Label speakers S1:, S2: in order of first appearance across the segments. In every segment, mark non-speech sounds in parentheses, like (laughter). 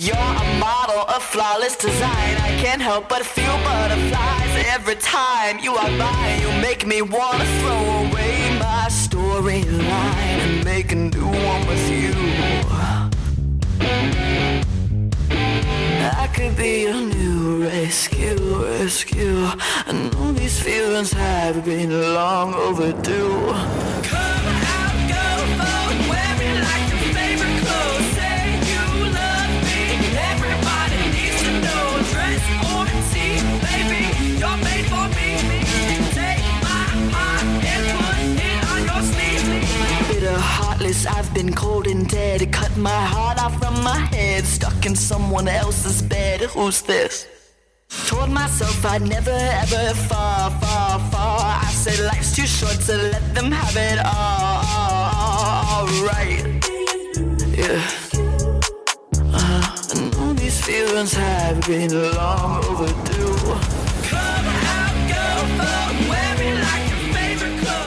S1: You're a model of flawless design. I can't help but feel butterflies every time you are by. You make me wanna throw away my storyline and make a new one with you. I could be a new rescue, rescue. I know these feelings have been long overdue. Come out, heartless, I've been cold and dead. Cut my heart off from my head, stuck in someone else's bed. Who's this? Told myself I'd never ever fall, fall, fall. I said life's too short to let them have it all, all, all right. Yeah. Uh, I know these feelings have been long overdue.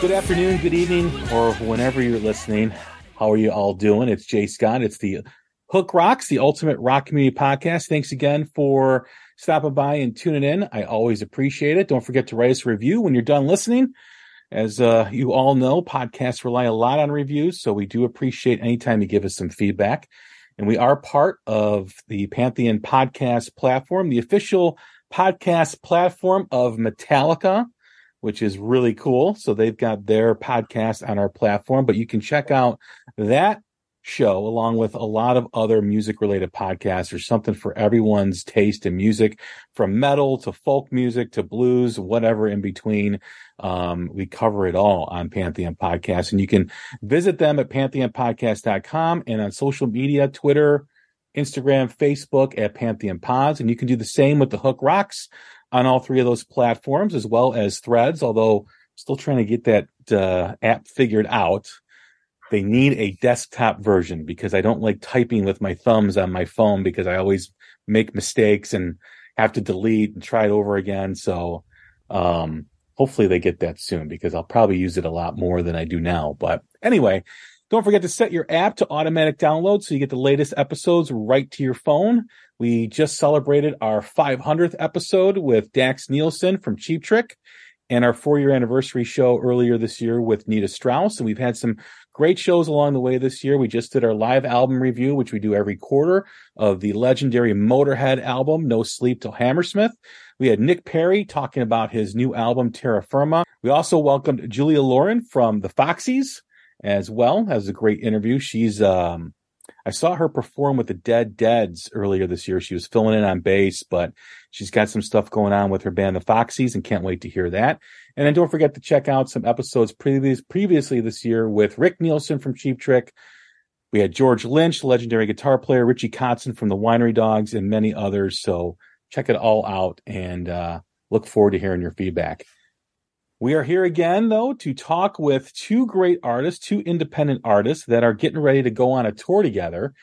S2: Good afternoon, good evening, or whenever you're listening. How are you all doing? It's Jay Scott. It's the Hook Rocks, the ultimate rock community podcast. Thanks again for stopping by and tuning in. I always appreciate it. Don't forget to write us a review when you're done listening. As uh, you all know, podcasts rely a lot on reviews, so we do appreciate anytime you give us some feedback. And we are part of the Pantheon podcast platform, the official podcast platform of Metallica, which is really cool. So they've got their podcast on our platform, but you can check out that show along with a lot of other music related podcasts. There's something for everyone's taste in music from metal to folk music to blues, whatever in between. Um, we cover it all on Pantheon Podcast and you can visit them at pantheonpodcast.com and on social media, Twitter, Instagram, Facebook at Pantheon Pods. And you can do the same with the Hook Rocks on all three of those platforms as well as threads, although still trying to get that uh, app figured out they need a desktop version because I don't like typing with my thumbs on my phone because I always make mistakes and have to delete and try it over again. So, um, hopefully they get that soon because I'll probably use it a lot more than I do now. But anyway, don't forget to set your app to automatic download so you get the latest episodes right to your phone. We just celebrated our 500th episode with Daxx Nielsen from Cheap Trick and our four year anniversary show earlier this year with Nita Strauss. And we've had some great shows along the way this year. We just did our live album review, which we do every quarter of the legendary Motorhead album, No Sleep Till Hammersmith. We had Nick Perry talking about his new album, Terra Firma. We also welcomed Julia Lauren from the Foxies as well. Was a great interview. She's, um, I saw her perform with the Dead Deads earlier this year. She was filling in on bass, but she's got some stuff going on with her band, the Foxies, and can't wait to hear that. And then don't forget to check out some episodes previous, previously this year with Rick Nielsen from Cheap Trick. We had George Lynch, legendary guitar player, Richie Kotzen from the Winery Dogs, and many others. So check it all out and uh, look forward to hearing your feedback. We are here again, though, to talk with two great artists, two independent artists that are getting ready to go on a tour together.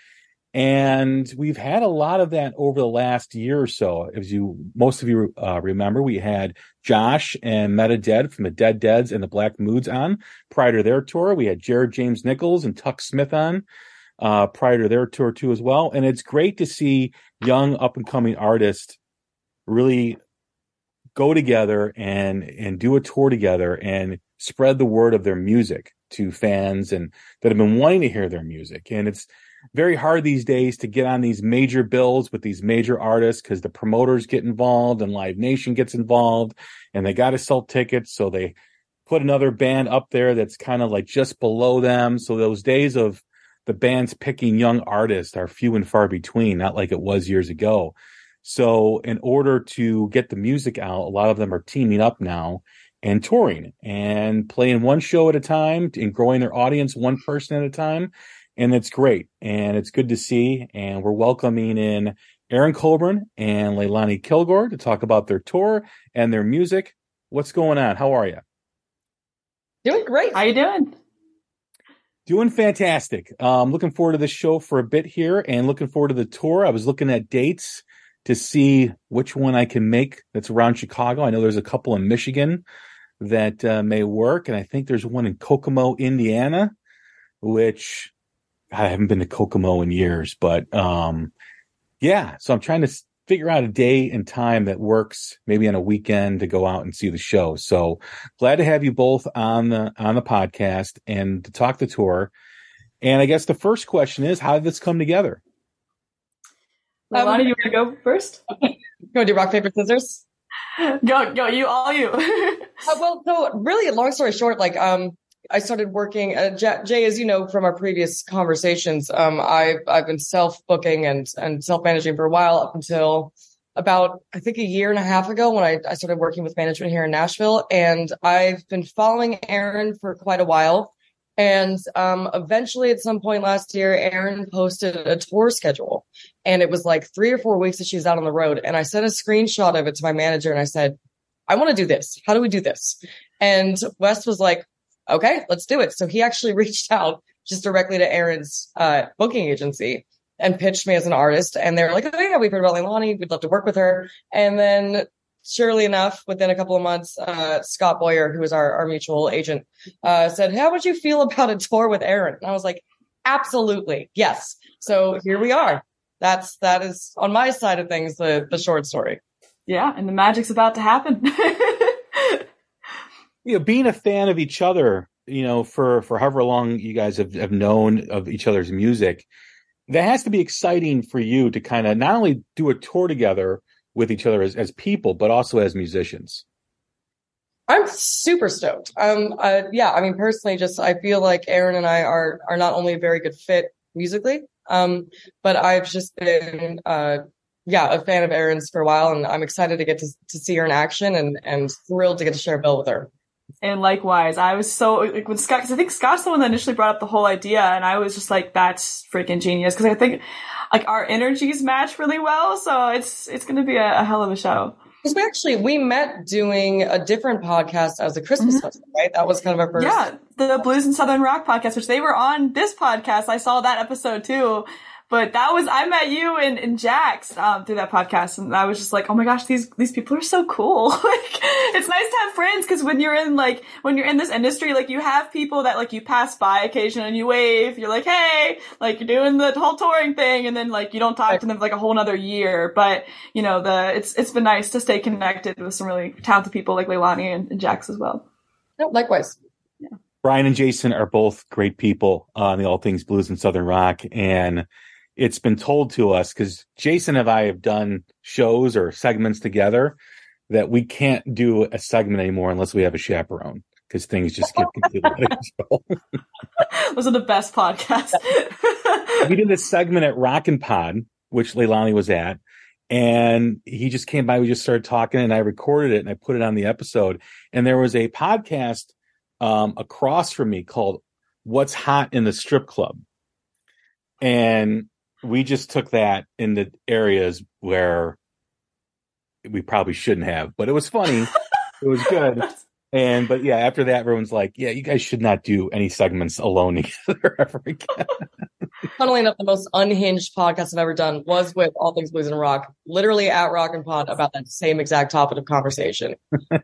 S2: And we've had a lot of that over the last year or so. As you, most of you uh, remember, we had Josh and Meta Dead from the Dead Deads and the Black Moods on prior to their tour. We had Jared James Nichols and Tuck Smith on uh, prior to their tour too as well. And it's great to see young up and coming artists really go together and and do a tour together and spread the word of their music to fans and that have been wanting to hear their music. And it's very hard these days to get on these major bills with these major artists because the promoters get involved and Live Nation gets involved and they got to sell tickets. So they put another band up there that's kind of like just below them. So those days of the bands picking young artists are few and far between, not like it was years ago. So in order to get the music out, a lot of them are teaming up now and touring and playing one show at a time and growing their audience one person at a time and it's great and it's good to see. And we're welcoming in Erin Coburn and Leilani Kilgore to talk about their tour and their music. What's going on? How are you?
S3: Doing great.
S4: How are you doing?
S2: Doing fantastic. Um, looking forward to this show for a bit here and looking forward to the tour. I was looking at dates to see which one I can make that's around Chicago. I know there's a couple in Michigan that uh, may work, and I think there's one in Kokomo, Indiana, which I haven't been to Kokomo in years, but um, yeah. So I'm trying to figure out a day and time that works, maybe on a weekend to go out and see the show. So glad to have you both on the on the podcast and to talk the tour. And I guess the first question is, how did this come together?
S4: Um, you want to go first? (laughs)
S3: you want to do rock paper scissors?
S4: Go, go, you, all you. (laughs)
S3: uh, well, so really, long story short, like, um, I started working. Uh, Jay, as you know from our previous conversations, um, I've I've been self booking and and self managing for a while up until about I think a year and a half ago when I, I started working with management here in Nashville, and I've been following Erin for quite a while. And um, eventually, at some point last year, Erin posted a tour schedule, and it was like three or four weeks that she's out on the road. And I sent a screenshot of it to my manager, and I said, "I want to do this. How do we do this?" And Wes was like, okay, let's do it. So he actually (laughs) reached out just directly to Erin's uh, booking agency and pitched me as an artist. And they're like, oh, yeah, we've heard about Leilani. We'd love to work with her. And then surely enough, within a couple of months, uh, Scott Boyer, who is our, our mutual agent, uh, said, how would you feel about a tour with Erin? And I was like, absolutely. Yes. So here we are. That's, that is on my side of things, the, the short story.
S4: Yeah. And the magic's about to happen. (laughs)
S2: you know, being a fan of each other, you know, for for however long you guys have, have known of each other's music, that has to be exciting for you to kind of not only do a tour together with each other as, as people, but also as musicians.
S3: I'm super stoked. Um, uh, yeah, I mean, personally, just I feel like Erin and I are are not only a very good fit musically, um, but I've just been, uh, yeah, a fan of Erin's for a while, and I'm excited to get to to see her in action, and and thrilled to get to share a bill with her.
S4: And likewise, I was so like when Scott, because I think Scott's the one that initially brought up the whole idea, and I was just like, "That's freaking genius!" Because I think like our energies match really well, so it's it's going to be a, a, hell of a show.
S3: Because we actually we met doing a different podcast as a Christmas mm-hmm. right? That was kind of our first.
S4: Yeah, the Blues and Southern Rock podcast, which they were on this podcast. I saw that episode too. But that was I met you and, and Jax um, through that podcast, and I was just like, oh my gosh, these these people are so cool. (laughs) like, it's nice to have friends because when you're in like when you're in this industry, like you have people that like you pass by occasionally and you wave. You're like, hey, like you're doing the whole touring thing, and then like you don't talk to them for like a whole another year. But you know, the it's it's been nice to stay connected with some really talented people like Leilani and, and Jax as well.
S3: Yeah, likewise.
S2: Yeah. Brian and Jason are both great people on the All Things Blues and Southern Rock, and it's been told to us because Jason and I have done shows or segments together that we can't do a segment anymore unless we have a chaperone because things just get completely out of (laughs) control.
S4: Those are the best podcasts.
S2: we did this segment at Rock and Pod, which Leilani was at, and he just came by. We just started talking, and I recorded it and I put it on the episode. And there was a podcast um, across from me called "What's Hot in the Strip Club," and we just took that in the areas where we probably shouldn't have, but it was funny. (laughs) it was good. And but yeah, after that, everyone's like, "Yeah, you guys should not do any segments alone (laughs) together ever again." (laughs)
S3: Funnily enough, the most unhinged podcast I've ever done was with All Things Blues and Rock, literally at Rock and Pod about that same exact topic of conversation.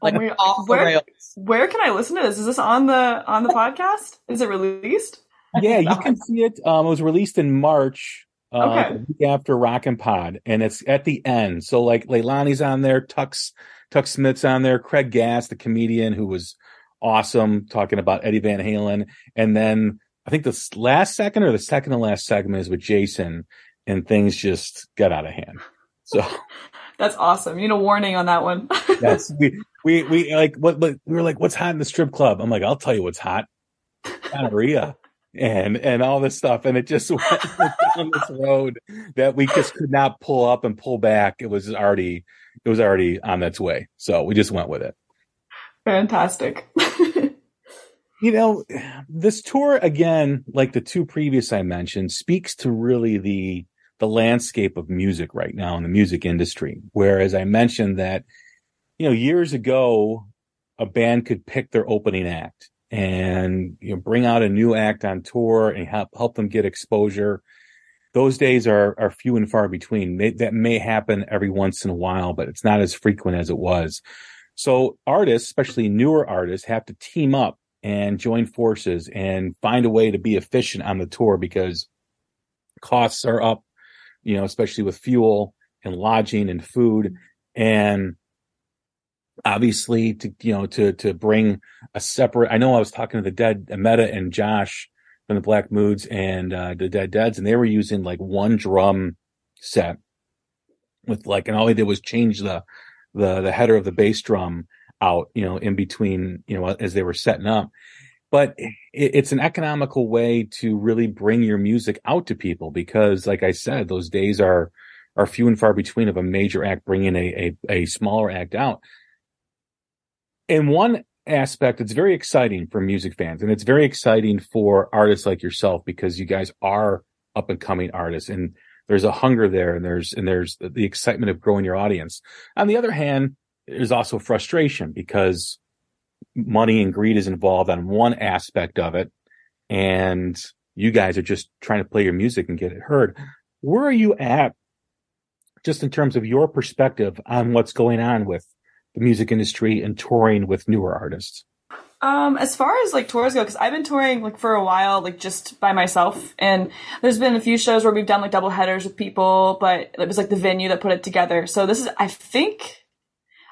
S3: Like
S4: oh off where, rails. Where can I listen to this? Is this on the on the podcast? Is it released?
S2: Yeah, you can see it. Um, it was released in March uh, okay. week after Rockin' Pod, and it's at the end. So like Leilani's on there, Tux Tuck Smith's on there, Craig Gass, the comedian who was awesome, talking about Eddie Van Halen, and then I think the last second or the second to last segment is with Jason, and things just got out of hand. So (laughs)
S4: that's awesome. You know, warning on that one. (laughs)
S2: yes, we we we like what, what we were like, what's hot in the strip club? I'm like, I'll tell you what's hot. Gonorrhea and and all this stuff and it just (laughs) went down this road that we just could not pull up and pull back. It was already it was already on its way. So we just went with it.
S4: Fantastic. (laughs)
S2: You know, this tour again, like the two previous I mentioned, speaks to really the the landscape of music right now in the music industry. Whereas I mentioned that, you know, years ago, a band could pick their opening act and you know bring out a new act on tour and help help them get exposure. Those days are are few and far between. They, that may happen every once in a while, but it's not as frequent as it was. So artists, especially newer artists, have to team up and join forces and find a way to be efficient on the tour because costs are up, you know, especially with fuel and lodging and food. And obviously to, you know, to, to bring a separate, I know I was talking to the dead, Meta and Josh from the Black Moods and, uh, the Dead Deads, and they were using like one drum set with like, and all they did was change the, the, the header of the bass drum out, you know, in between, you know, as they were setting up. But it, it's an economical way to really bring your music out to people because, like I said, those days are are few and far between of a major act bringing a a, a smaller act out. In one aspect, it's very exciting for music fans, and it's very exciting for artists like yourself because you guys are up and coming artists, and there's a hunger there, and there's and there's the excitement of growing your audience. On the other hand, there's also frustration because money and greed is involved on one aspect of it. And you guys are just trying to play your music and get it heard. Where are you at just in terms of your perspective on what's going on with the music industry and touring with newer artists?
S4: Um, as far as like tours go, because I've been touring like for a while, like just by myself, and there's been a few shows where we've done like double headers with people, but it was like the venue that put it together. So this is, I think,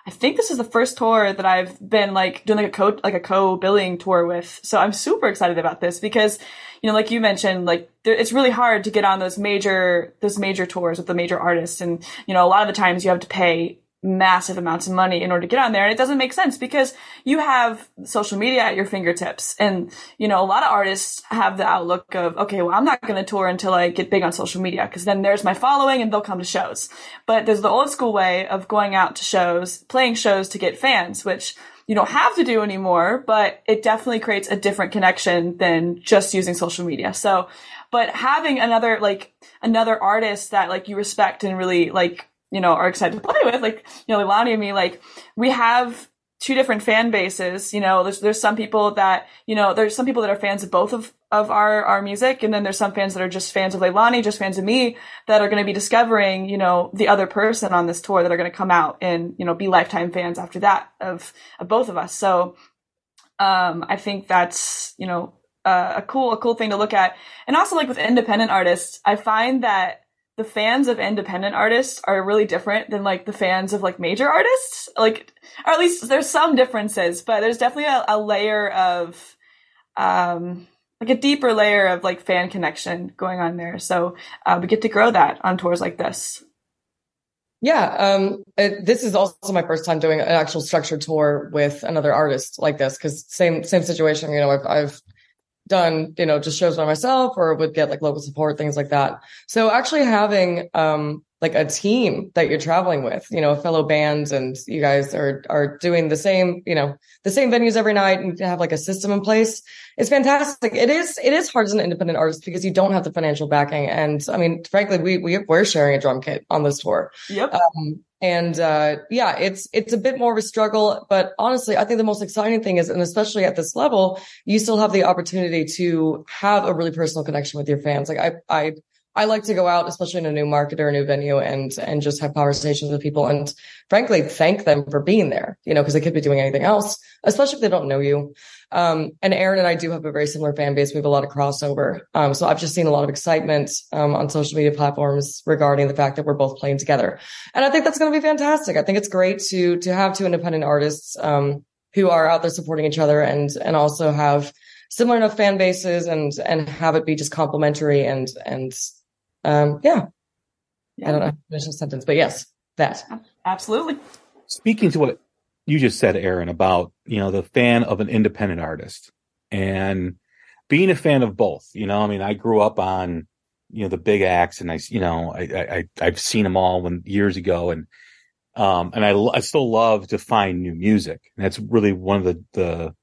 S4: I think this is the first tour that I've been like doing like a co like a co billing tour with. So I'm super excited about this because, you know, like you mentioned, like it's really hard to get on those major those major tours with the major artists, and you know, a lot of the times you have to pay massive amounts of money in order to get on there. And it doesn't make sense because you have social media at your fingertips. And, you know, a lot of artists have the outlook of, okay, well, I'm not going to tour until I get big on social media because then there's my following and they'll come to shows. But there's the old school way of going out to shows, playing shows to get fans, which you don't have to do anymore, but it definitely creates a different connection than just using social media. So, but having another, like, another artist that, like, you respect and really, like, you know, are excited to play with. Like, you know, Leilani and me, like, we have two different fan bases. You know, there's there's some people that, you know, there's some people that are fans of both of, of our, our music, and then there's some fans that are just fans of Leilani, just fans of me, that are gonna be discovering, you know, the other person on this tour that are gonna come out and, you know, be lifetime fans after that of, of both of us. So um I think that's, you know, uh, a cool a cool thing to look at. And also like with independent artists, I find that the fans of independent artists are really different than like the fans of like major artists. Like, or at least there's some differences, but there's definitely a, a layer of, um, like a deeper layer of like fan connection going on there. So uh, we get to grow that on tours like this.
S3: Yeah, um, it, this is also my first time doing an actual structured tour with another artist like this because same same situation. You know, I've, I've done, you know, just shows by myself or would get like local support, things like that. So actually having, um, like a team that you're traveling with, you know, fellow bands and you guys are, are doing the same, you know, the same venues every night and have like a system in place. It's fantastic. It is, it is hard as an independent artist because you don't have the financial backing. And I mean, frankly, we, we, we're sharing a drum kit on this tour.
S4: Yep.
S3: Um, and uh, yeah, it's it's a bit more of a struggle, but honestly, I think the most exciting thing is, and especially at this level, you still have the opportunity to have a really personal connection with your fans. Like I I I like to go out, especially in a new market or a new venue, and and just have conversations with people, and frankly, thank them for being there. You know, because they could be doing anything else, especially if they don't know you. Um, and Erin and I do have a very similar fan base. We have a lot of crossover. Um, so I've just seen a lot of excitement, um, on social media platforms regarding the fact that we're both playing together. And I think that's going to be fantastic. I think it's great to, to have two independent artists, um, who are out there supporting each other and, and also have similar enough fan bases and, and have it be just complementary and, and, um, yeah. yeah. I don't know finish the sentence, but yes, that.
S4: Absolutely.
S2: Speaking to what you just said, Erin, about, you know, the fan of an independent artist and being a fan of both, you know, I mean, I grew up on, you know, the big acts and I, you know, I, I, I've seen them all when years ago and, um, and I, I still love to find new music. And that's really one of the, the,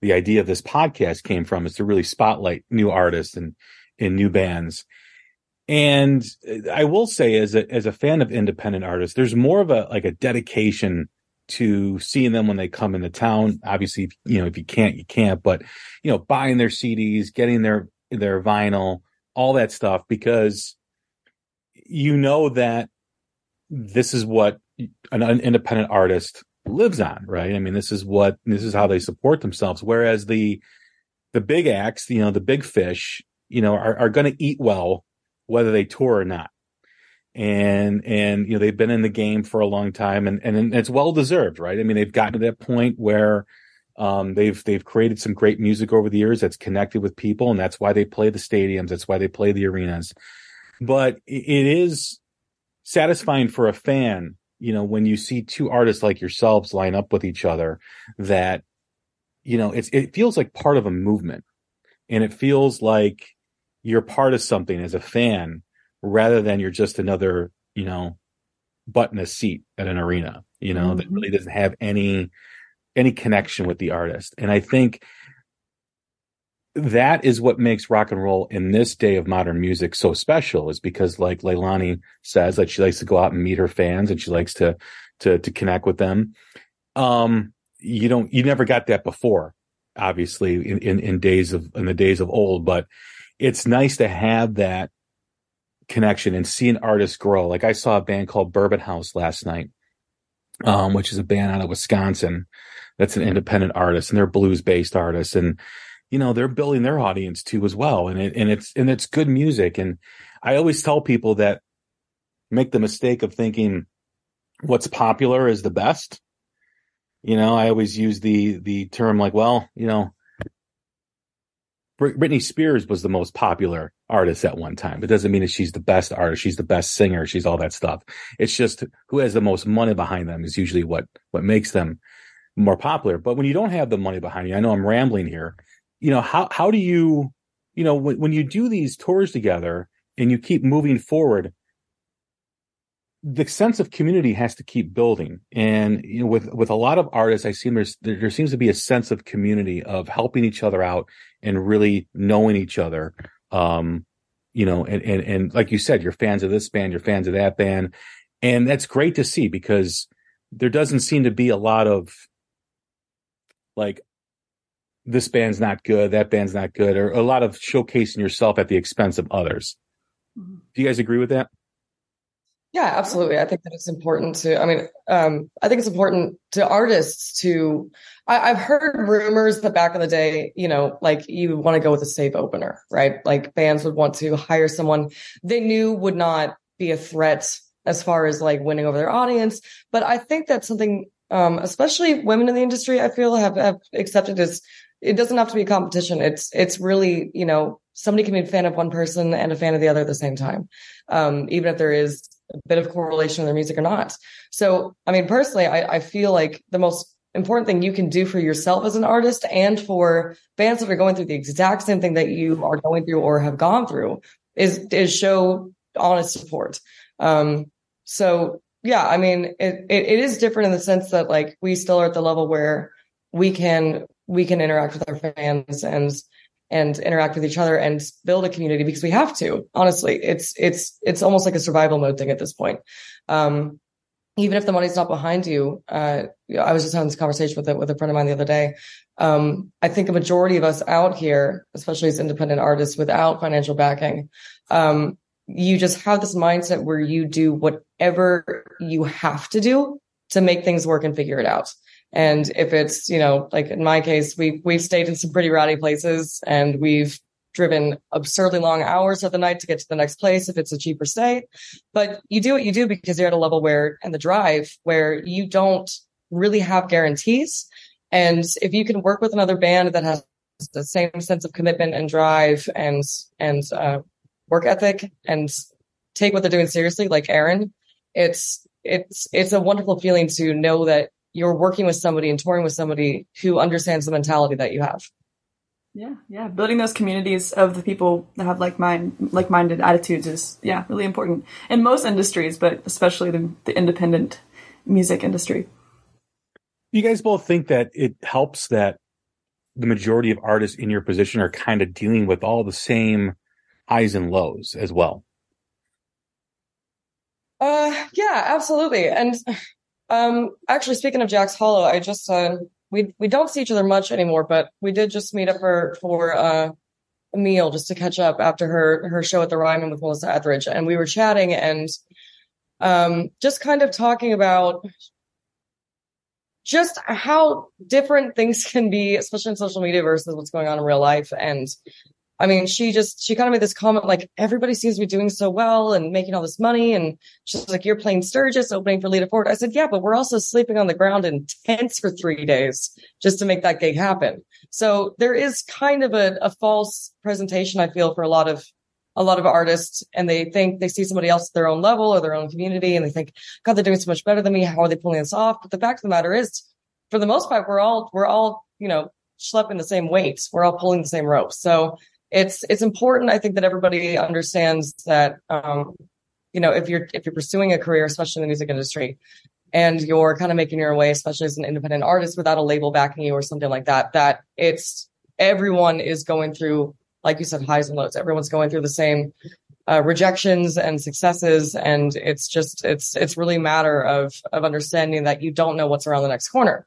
S2: the idea of this podcast came from is to really spotlight new artists and in new bands. And I will say as a, as a fan of independent artists, there's more of a, like a dedication to seeing them when they come into town. Obviously, you know, if you can't, you can't, but you know, buying their CDs, getting their, their vinyl, all that stuff, because you know that this is what an independent artist lives on, right? I mean, this is what, this is how they support themselves. Whereas the, the big acts, you know, the big fish, you know, are, are going to eat well, whether they tour or not. And, and, you know, they've been in the game for a long time and, and it's well deserved, right? I mean, they've gotten to that point where, um, they've, they've created some great music over the years that's connected with people. And that's why they play the stadiums. That's why they play the arenas. But it is satisfying for a fan, you know, when you see two artists like yourselves line up with each other that, you know, it's, it feels like part of a movement and it feels like you're part of something as a fan rather than you're just another, you know, button a seat at an arena, you know, mm-hmm. that really doesn't have any any connection with the artist. And I think that is what makes rock and roll in this day of modern music so special is because like Leilani says that she likes to go out and meet her fans and she likes to to to connect with them. Um you don't you never got that before obviously in, in, in days of in the days of old, but it's nice to have that connection and see an artist grow. Like I saw a band called Bourbon House last night, um, which is a band out of Wisconsin that's an independent artist and they're blues based artists. And, you know, they're building their audience too as well. And it, and it's, and it's good music. And I always tell people that make the mistake of thinking what's popular is the best. You know, I always use the, the term like, well, you know, Britney Spears was the most popular artist at one time. It doesn't mean that she's the best artist. She's the best singer. She's all that stuff. It's just who has the most money behind them is usually what, what makes them more popular. But when you don't have the money behind you, I know I'm rambling here. You know, how, how do you, you know, when, when you do these tours together and you keep moving forward, the sense of community has to keep building. And you know, with with a lot of artists, I see there's there, there seems to be a sense of community of helping each other out and really knowing each other. Um, you know, and and and like you said, you're fans of this band, you're fans of that band, and that's great to see because there doesn't seem to be a lot of like this band's not good, that band's not good, or a lot of showcasing yourself at the expense of others. Mm-hmm. Do you guys agree with that?
S3: Yeah, absolutely. I think that it's important to, I mean, um, I think it's important to artists to, I, have heard rumors that back in the day, you know, like you want to go with a safe opener, right? Like bands would want to hire someone they knew would not be a threat as far as like winning over their audience. But I think that's something, um, especially women in the industry, I feel have, have accepted as it doesn't have to be a competition. It's, it's really, you know, somebody can be a fan of one person and a fan of the other at the same time. Um, even if there is a bit of correlation in their music or not. So, I mean, personally, I, I feel like the most important thing you can do for yourself as an artist and for bands that are going through the exact same thing that you are going through or have gone through is, is show honest support. Um, so yeah, I mean, it, it, it is different in the sense that like we still are at the level where we can, we can interact with our fans and and interact with each other and build a community because we have to. Honestly, it's it's it's almost like a survival mode thing at this point. Um, even if the money's not behind you, uh, I was just having this conversation with a, with a friend of mine the other day. Um, I think a majority of us out here, especially as independent artists without financial backing, um, you just have this mindset where you do whatever you have to do to make things work and figure it out. And if it's, you know, like in my case, we we've stayed in some pretty rowdy places and we've driven absurdly long hours of the night to get to the next place if it's a cheaper stay. But you do what you do because you're at a level where, and the drive where you don't really have guarantees. And if you can work with another band that has the same sense of commitment and drive and, and, uh, work ethic and take what they're doing seriously, like Erin, it's, it's, it's a wonderful feeling to know that you're working with somebody and touring with somebody who understands the mentality that you have.
S4: Yeah, yeah. Building those communities of the people that have like mind like minded attitudes is yeah, really important in most industries, but especially the, the independent music industry.
S2: You guys both think that it helps that the majority of artists in your position are kind of dealing with all the same highs and lows as well.
S3: Uh, yeah, absolutely. And um, actually, speaking of Jax Hollow, I just uh, we we don't see each other much anymore, but we did just meet up for for uh, a meal just to catch up after her her show at the Ryman with Melissa Etheridge, and we were chatting and um, just kind of talking about just how different things (laughs) can be, especially in social media versus what's going on in real life, and I mean, she just, she kind of made this comment like, everybody seems to be doing so well and making all this money. And she's like, you're playing Sturgis, opening for Lita Ford. I said, yeah, but we're also sleeping on the ground in tents for three days just to make that gig happen. So there is kind of a, a false presentation, I feel, for a lot of, a lot of artists and they think they see somebody else at their own level or their own community and they think, God, they're doing so much better than me. How are they pulling this off? But the fact of the matter is, for the most part, we're all, we're all, you know, schlepping the same weights. We're all pulling the same ropes. So it's it's important. I think that everybody understands that um, you know if you're if you're pursuing a career, especially in the music industry, and you're kind of making your way, especially as an independent artist without a label backing you or something like that, that it's everyone is going through, like you said, highs and lows. Everyone's going through the same uh, rejections and successes, and it's just it's it's really a matter of of understanding that you don't know what's around the next corner.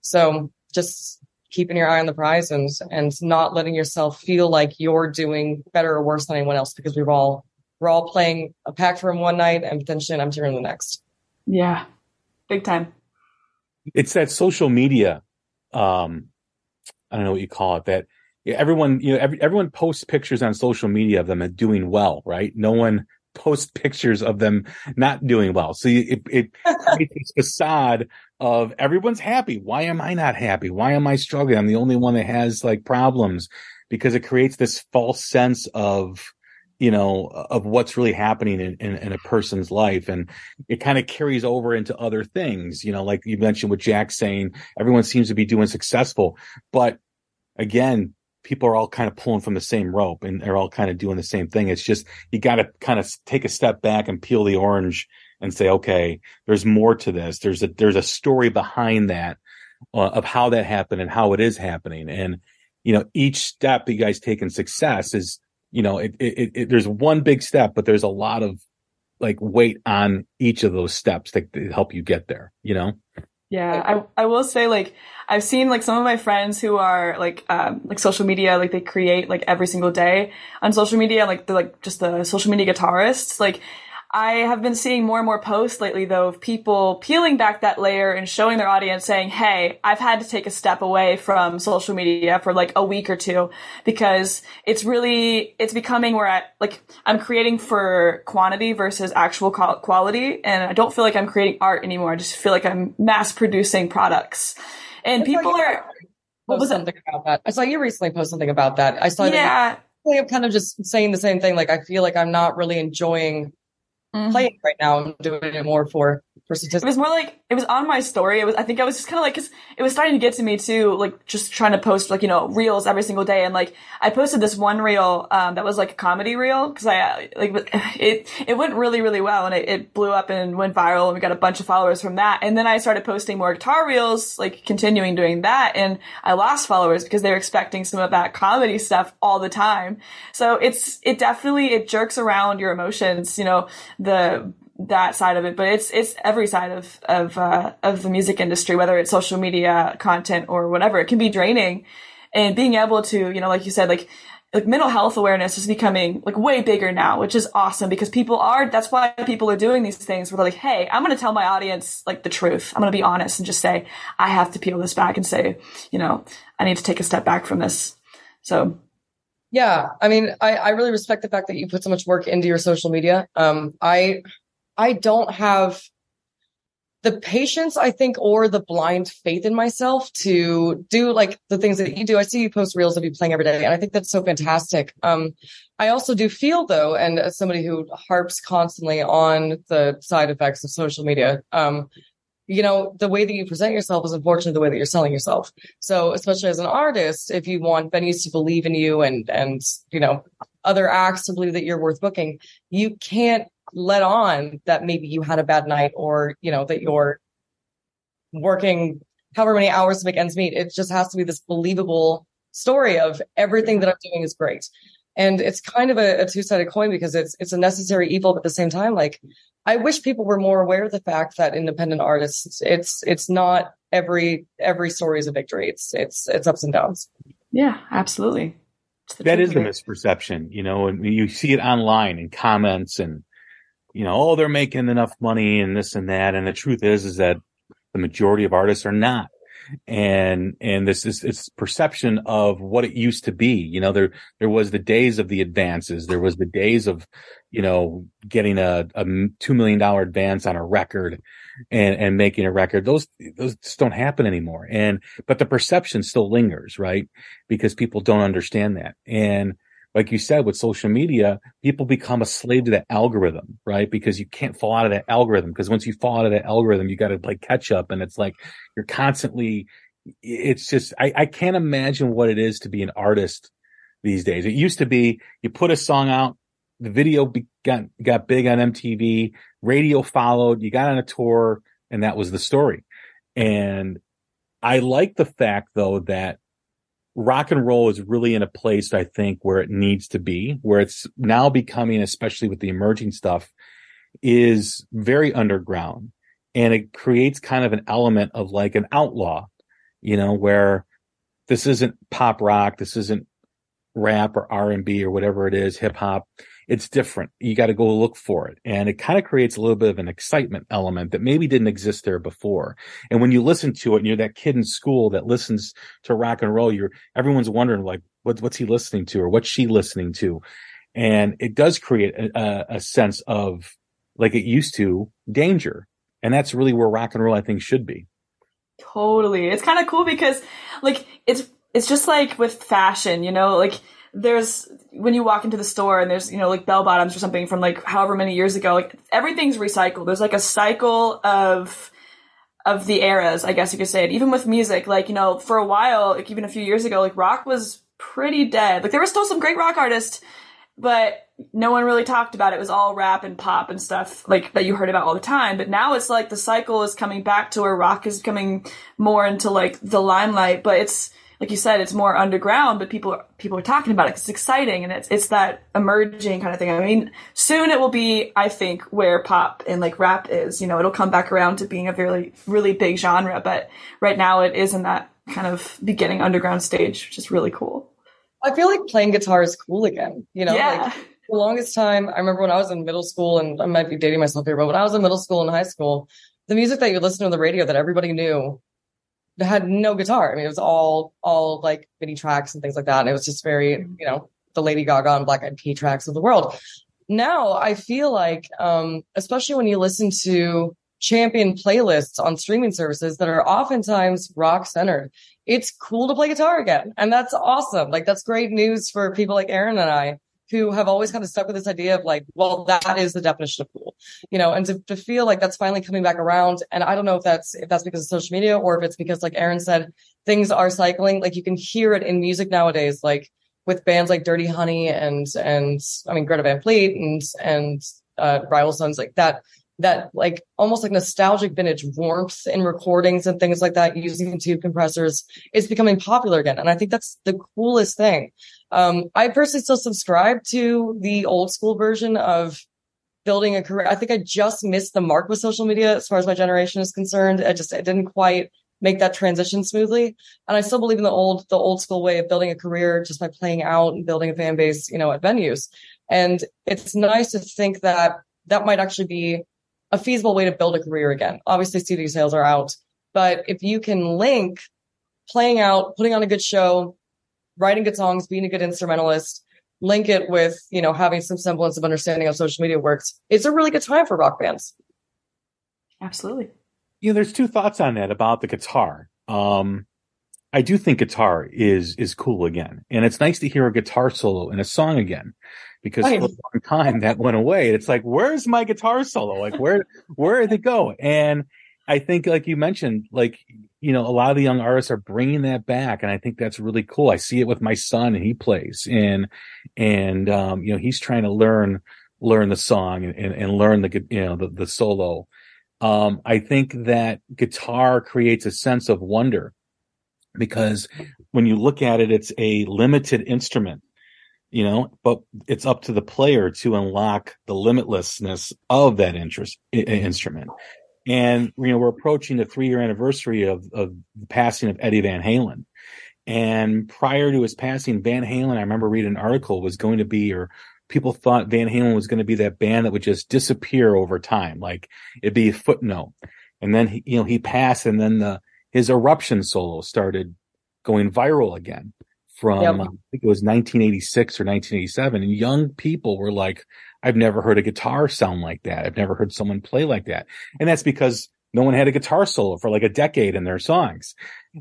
S3: So just keeping your eye on the prize and and not letting yourself feel like you're doing better or worse than anyone else because we've all we're all playing a packed room one night and potentially an empty room the next.
S4: Yeah, big time.
S2: It's that social media. Um, I don't know what you call it. That everyone, you know, every, everyone posts pictures on social media of them doing well, right? No one post (laughs) pictures of them not doing well. So it, it (laughs) creates this facade of everyone's happy. Why am I not happy? Why am I struggling? I'm the only one that has like problems because it creates this false sense of, you know, of what's really happening in, in, in a person's life. And it kind of carries over into other things, you know, like you mentioned with Jax saying everyone seems to be doing successful, but again, people are all kind of pulling from the same rope and they're all kind of doing the same thing. It's just, you got to kind of take a step back and peel the orange and say, okay, there's more to this. There's a, there's a story behind that uh, of how that happened and how it is happening. And, you know, each step you guys take in success is, you know, it, it, it, there's one big step, but there's a lot of like weight on each of those steps that help you get there, you know?
S4: Yeah, I I will say like I've seen like some of my friends who are like um like social media like they create like every single day on social media like they're like just the social media guitarists like I have been seeing more and more posts lately though of people peeling back that layer and showing their audience saying, Hey, I've had to take a step away from social media for like a week or two because it's really, it's becoming where I, like, I'm creating for quantity versus actual quality. And I don't feel like I'm creating art anymore. I just feel like I'm mass producing products and people are,
S3: what was something that? about that? I saw you recently post something about that. I saw yeah. that. I'm kind of just saying the same thing. Like, I feel like I'm not really enjoying mm-hmm. playing right now. I'm doing it more for for statistics.
S4: It was more like it was on my story. It was I think I was just kind of like cause it was starting to get to me too, like just trying to post like you know reels every single day. And like I posted this one reel um, that was like a comedy reel because I like (laughs) it it went really really well and it, it blew up and went viral and we got a bunch of followers from that. And then I started posting more guitar reels, like continuing doing that, and I lost followers because they were expecting some of that comedy stuff all the time. So it's it definitely it jerks around your emotions. You know the that side of it, but it's it's every side of of uh, of the music industry, whether it's social media content or whatever. It can be draining, and being able to, you know, like you said, like like mental health awareness is becoming like way bigger now, which is awesome because people are. That's why people are doing these things where they're like, "Hey, I'm going to tell my audience like the truth. I'm going to be honest and just say I have to peel this back and say, you know, I need to take a step back from this." So
S3: yeah, I mean, I, I really respect the fact that you put so much work into your social media. Um, I I don't have the patience, I think, or the blind faith in myself to do like the things that you do. I see you post reels of you playing every day, and I think that's so fantastic. Um, I also do feel though, and as somebody who harps constantly on the side effects of social media, um, you know, the way that you present yourself is unfortunately the way that you're selling yourself. So, especially as an artist, if you want venues to believe in you and, and, you know, other acts to believe that you're worth booking, you can't let on that maybe you had a bad night or, you know, that you're working however many hours to make ends meet. It just has to be this believable story of everything that I'm doing is great. And it's kind of a, a two-sided coin because it's it's a necessary evil, but at the same time, like I wish people were more aware of the fact that independent artists, it's it's not every every story is a victory. It's it's it's ups and downs.
S4: Yeah, absolutely.
S2: That is the misperception, you know, and you see it online in comments and you know, oh, they're making enough money and this and that. And the truth is, is that the majority of artists are not. And, and this is, it's perception of what it used to be. You know, there, there was the days of the advances. There was the days of, you know, getting a, a $2 million advance on a record and, and making a record. Those, those just don't happen anymore. And, but the perception still lingers, right? Because people don't understand that. And, like you said, with social media, people become a slave to that algorithm, right? Because you can't fall out of that algorithm. Because once you fall out of that algorithm, you got to play catch up. And it's like you're constantly, it's just, I, I can't imagine what it is to be an artist these days. It used to be you put a song out, the video be, got, got big on MTV, radio followed, you got on a tour, and that was the story. And I like the fact though that rock and roll is really in a place, I think, where it needs to be, where it's now becoming, especially with the emerging stuff, is very underground. And it creates kind of an element of like an outlaw, you know, where this isn't pop rock, this isn't rap or R&B or whatever it is, hip hop it's different. You got to go look for it. And it kind of creates a little bit of an excitement element that maybe didn't exist there before. And when you listen to it and you're that kid in school that listens to rock and roll, you're, everyone's wondering like, what, what's he listening to or what's she listening to? And it does create a, a sense of like it used to danger. And that's really where rock and roll, I think, should be.
S4: Totally. It's kind of cool because like it's, it's just like with fashion, you know, like there's when you walk into the store and there's you know like bell bottoms or something from like however many years ago like everything's recycled. There's like a cycle of of the eras i guess you could say it. Even with music like you know for a while like even a few years ago like rock was pretty dead. Like there were still some great rock artists but no one really talked about it. it was all rap and pop and stuff like that you heard about all the time. But now it's like the cycle is coming back to where rock is coming more into like the limelight. But it's like you said, it's more underground, but people people are talking about it. It's exciting, and it's it's that emerging kind of thing. I mean, soon it will be, I think, where pop and like rap is. You know, it'll come back around to being a really really big genre, but right now it is in that kind of beginning underground stage, which is really cool.
S3: I feel like playing guitar is cool again. You know,
S4: yeah.
S3: like the longest time, I remember when I was in middle school, and I might be dating myself here, but when I was in middle school and high school, the music that you listen to on the radio that everybody knew had no guitar. I mean, it was all all like MIDI tracks and things like that. And it was just very, you know, the Lady Gaga and Black Eyed Pea tracks of the world. Now I feel like, um, especially when you listen to champion playlists on streaming services that are oftentimes rock centered, it's cool to play guitar again. And that's awesome. Like that's great news for people like Erin and I who have always kind of stuck with this idea of like, well, that is the definition of cool, you know, and to, to feel like that's finally coming back around. And I don't know if that's, if that's because of social media or if it's because like Erin said, things are cycling. Like you can hear it in music nowadays, like with bands like Dirty Honey and, and I mean, Greta Van Fleet and, and, uh, Rival Sons like that that like almost like nostalgic vintage warmth in recordings and things like that using tube compressors is becoming popular again. And I think that's the coolest thing. Um, I personally still subscribe to the old school version of building a career. I think I just missed the mark with social media as far as my generation is concerned. I just, I didn't quite make that transition smoothly. And I still believe in the old, the old school way of building a career just by playing out and building a fan base, you know, at venues. And it's nice to think that that might actually be a feasible way to build a career again. Obviously, CD sales are out, but if you can link playing out, putting on a good show, writing good songs, being a good instrumentalist, link it with, you know, having some semblance of understanding how social media works, it's a really good time for rock bands.
S4: Absolutely.
S2: You know, there's two thoughts on that about the guitar. Um, I do think guitar is is cool again, and it's nice to hear a guitar solo in a song again because right. for a long time that went away. It's like, where's my guitar solo? Like, where, where did it go? And I think, like you mentioned, like, you know, a lot of the young artists are bringing that back. And I think that's really cool. I see it with my son and he plays and, and, um, you know, he's trying to learn, learn the song and, and, and learn the, you know, the, the solo. Um, I think that guitar creates a sense of wonder because when you look at it, it's a limited instrument, you know, but it's up to the player to unlock the limitlessness of that interest, I- instrument. And, you know, we're approaching the three year anniversary of, of the passing of Eddie Van Halen. And prior to his passing, Van Halen, I remember reading an article was going to be, or people thought Van Halen was going to be that band that would just disappear over time. Like it'd be a footnote. And then, he, you know, he passed and then the, his eruption solo started going viral again from,
S3: Yep.
S2: I think it was 1986 or 1987. And young people were like, I've never heard a guitar sound like that. I've never heard someone play like that. And that's because no one had a guitar solo for like a decade in their songs.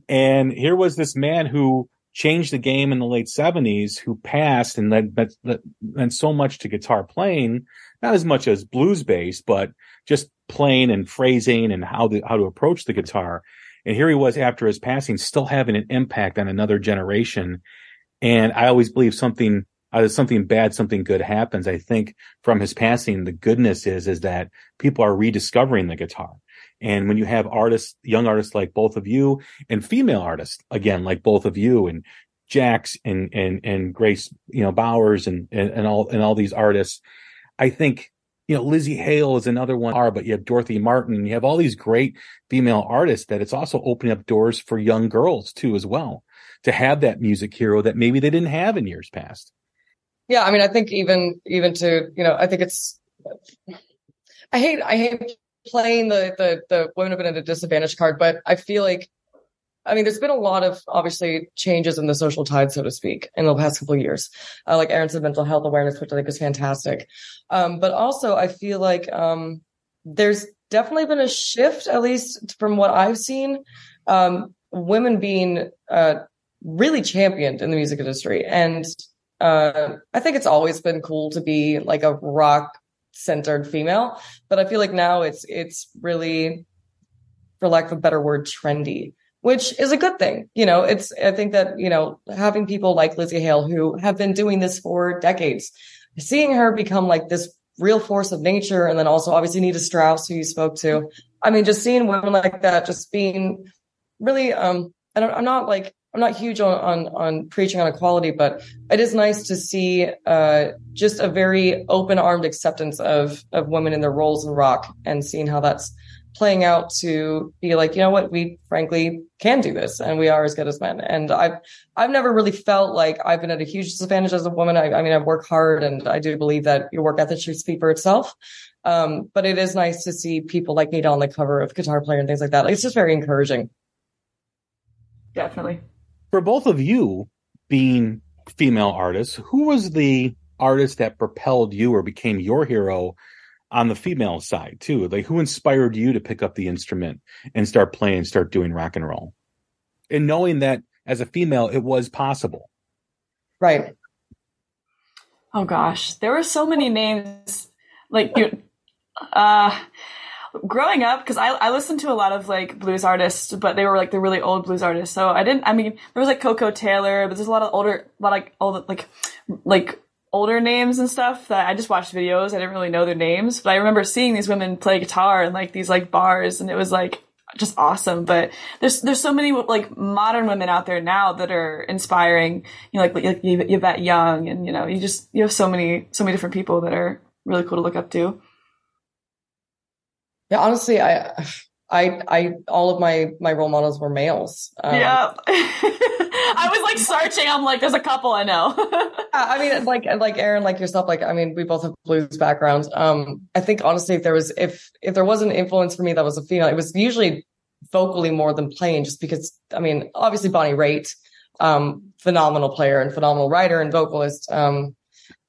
S2: And here was this man who changed the game in the late seventies, who passed and that meant so much to guitar playing, not as much as blues bass, but just playing and phrasing and how to, how to approach the guitar. And here he was after his passing, still having an impact on another generation. And I always believe something, uh, something bad, something good happens. I think from his passing, the goodness is, is that people are rediscovering the guitar. And when you have artists, young artists like both of you and female artists, again, like both of you and Jax and, and, and Grace, you know, Bowers and, and, and all, and all these artists, I think, you know, Lzzy Hale is another one, are, but you have Dorothy Martin you have all these great female artists that it's also opening up doors for young girls too, as well, to have that music hero that maybe they didn't have in years past.
S3: Yeah, I mean, I think even even to you know, I think it's. I hate I hate playing the the the women have been at a disadvantage card, but I feel like, I mean, there's been a lot of obviously changes in the social tide, so to speak, in the past couple of years. Uh, like Erin said, mental health awareness, which I think is fantastic. Um, but also, I feel like um, there's definitely been a shift, at least from what I've seen. Um, women being uh, really championed in the music industry, and uh, I think it's always been cool to be like a rock centered female, but I feel like now it's it's really, for lack of a better word, trendy, which is a good thing. You know, it's I think that you know having people like Lzzy Hale who have been doing this for decades, seeing her become like this real force of nature, and then also obviously Nita Strauss, who you spoke to. I mean, just seeing women like that, just being really, um, I don't, I'm not like I'm not huge on, on on preaching on equality, but it is nice to see uh, just a very open armed acceptance of of women in their roles in rock and seeing how that's playing out to be like, you know what, we frankly can do this and we are as good as men. And I've I've never really felt like I've been at a huge disadvantage as a woman. I, I mean, I work hard and I do believe that your work ethic should speak for itself. Um, but it is nice to see people like Nita on the cover of Guitar Player and things like that. Like, it's just very encouraging.
S4: Definitely.
S2: For both of you being female artists, who was the artist that propelled you or became your hero on the female side too? Like who inspired you to pick up the instrument and start playing, start doing rock and roll? And knowing that as a female, it was possible.
S3: Right.
S4: Oh gosh, there were so many names. Like you, uh, growing up, because I I listened to a lot of like blues artists, but they were like the really old blues artists. So I didn't. I mean, there was like Koko Taylor, but there's a lot of older, a lot like old like like older names and stuff that I just watched videos. I didn't really know their names, but I remember seeing these women play guitar in like these like bars, and it was like just awesome. But there's there's so many like modern women out there now that are inspiring. You know, like like Yvette Young, and you know, you just you have so many so many different people that are really cool to look up to.
S3: Yeah, honestly, I, I, I, all of my my role models were males. Um,
S4: yeah, (laughs) I was like searching. I'm like, there's a couple I know. (laughs)
S3: I mean, like like Erin, like yourself, like I mean, we both have blues backgrounds. Um, I think honestly, if there was if if there was an influence for me that was a female, it was usually vocally more than playing, just because I mean, obviously Bonnie Raitt, um, phenomenal player and phenomenal writer and vocalist. Um,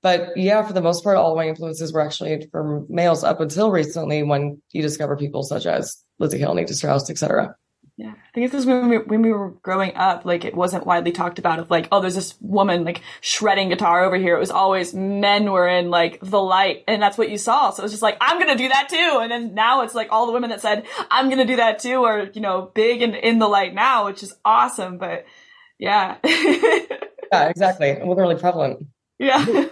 S3: but yeah, for the most part, all my influences were actually from males up until recently when you discover people such as Lizzie Hill, Nita Strauss, etc.
S4: Yeah, I think it was when we, when we were growing up, like it wasn't widely talked about of like, oh, there's this woman like shredding guitar over here. It was always men were in like the light and that's what you saw. So it was just like, I'm going to do that too. And then now it's like all the women that said, I'm going to do that too are, you know, big and in the light now, which is awesome. But yeah. (laughs)
S3: yeah, exactly. It wasn't really prevalent.
S4: Yeah.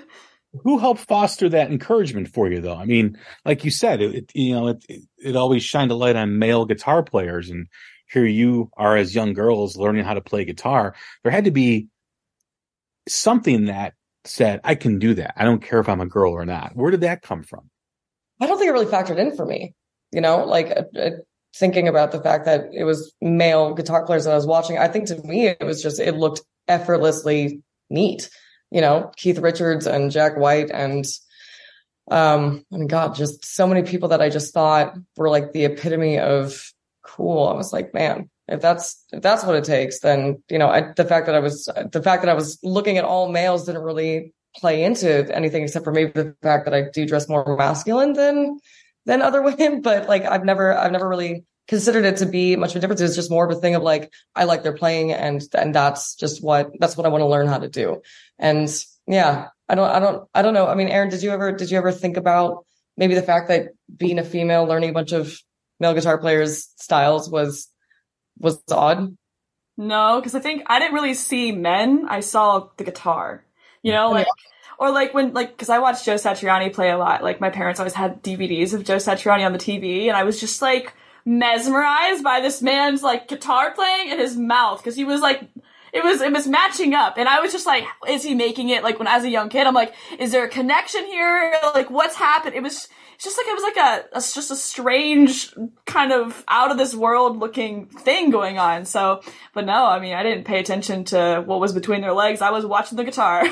S2: who helped foster that encouragement for you though? I mean like you said it, it you know it, it, it always shined a light on male guitar players and here you are as young girls learning how to play guitar. There had to be something that said i can do that. I don't care if i'm a girl or not. Where did that come from?
S3: I don't think it really factored in for me you know like uh, uh, thinking about the fact that it was male guitar players that i was watching. I think to me it was just it looked effortlessly neat you know, Keith Richards and Jack White and um and God, just so many people that I just thought were like the epitome of cool. I was like, man, if that's if that's what it takes, then you know, I, the fact that I was the fact that I was looking at all males didn't really play into anything except for maybe the fact that I do dress more masculine than than other (laughs) women. But like I've never I've never really considered it to be much of a difference. It's just more of a thing of like, I like their playing and, and that's just what, that's what I want to learn how to do. And yeah, I don't, I don't, I don't know. I mean, Erin, did you ever, did you ever think about maybe the fact that being a female, learning a bunch of male guitar players styles was, was odd?
S4: No, because I think I didn't really see men. I saw the guitar, you know, like, or like when, like, cause I watched Joe Satriani play a lot. Like my parents always had DVDs of Joe Satriani on the TV and I was just like, mesmerized by this man's like guitar playing and his mouth because he was like it was it was matching up and i was just like is he making it like when as a young kid? I'm like is there a connection here? Like what's happened? It was just like it was like a, a just a strange kind of out of this world looking thing going on so but no i mean i didn't pay attention to what was between their legs. I was watching the guitar (laughs)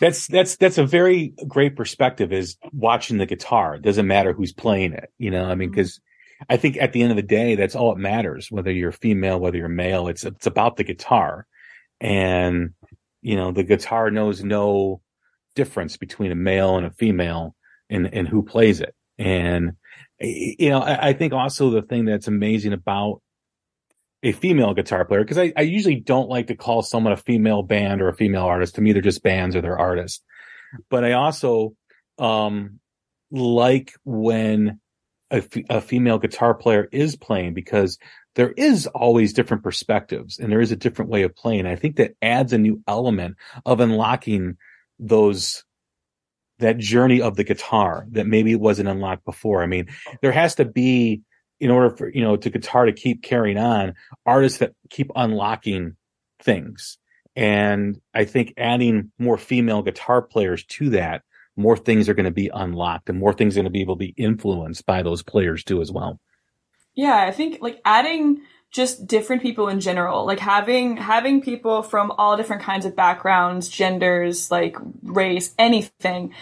S2: that's that's that's a very great perspective is watching the guitar. It doesn't matter who's playing it you know i mean because mm-hmm. i think at the end of the day that's all it matters whether you're female whether you're male. It's it's about the guitar. And you know the guitar knows no difference between a male and a female and and who plays it. And you know I, I think also the thing that's amazing about a female guitar player because I, I, usually don't like to call someone a female band or a female artist. To me, they're just bands or they're artists. But I also um, like when a, f- a female guitar player is playing because there is always different perspectives and there is a different way of playing. I think that adds a new element of unlocking those that journey of the guitar that maybe wasn't unlocked before. I mean, there has to be in order for you know to guitar to keep carrying on artists that keep unlocking things. And i think adding more female guitar players to that more things are going to be unlocked and more things are going to be able to be influenced by those players too as well.
S4: Yeah i think like adding just different people in general like having having people from all different kinds of backgrounds genders like race anything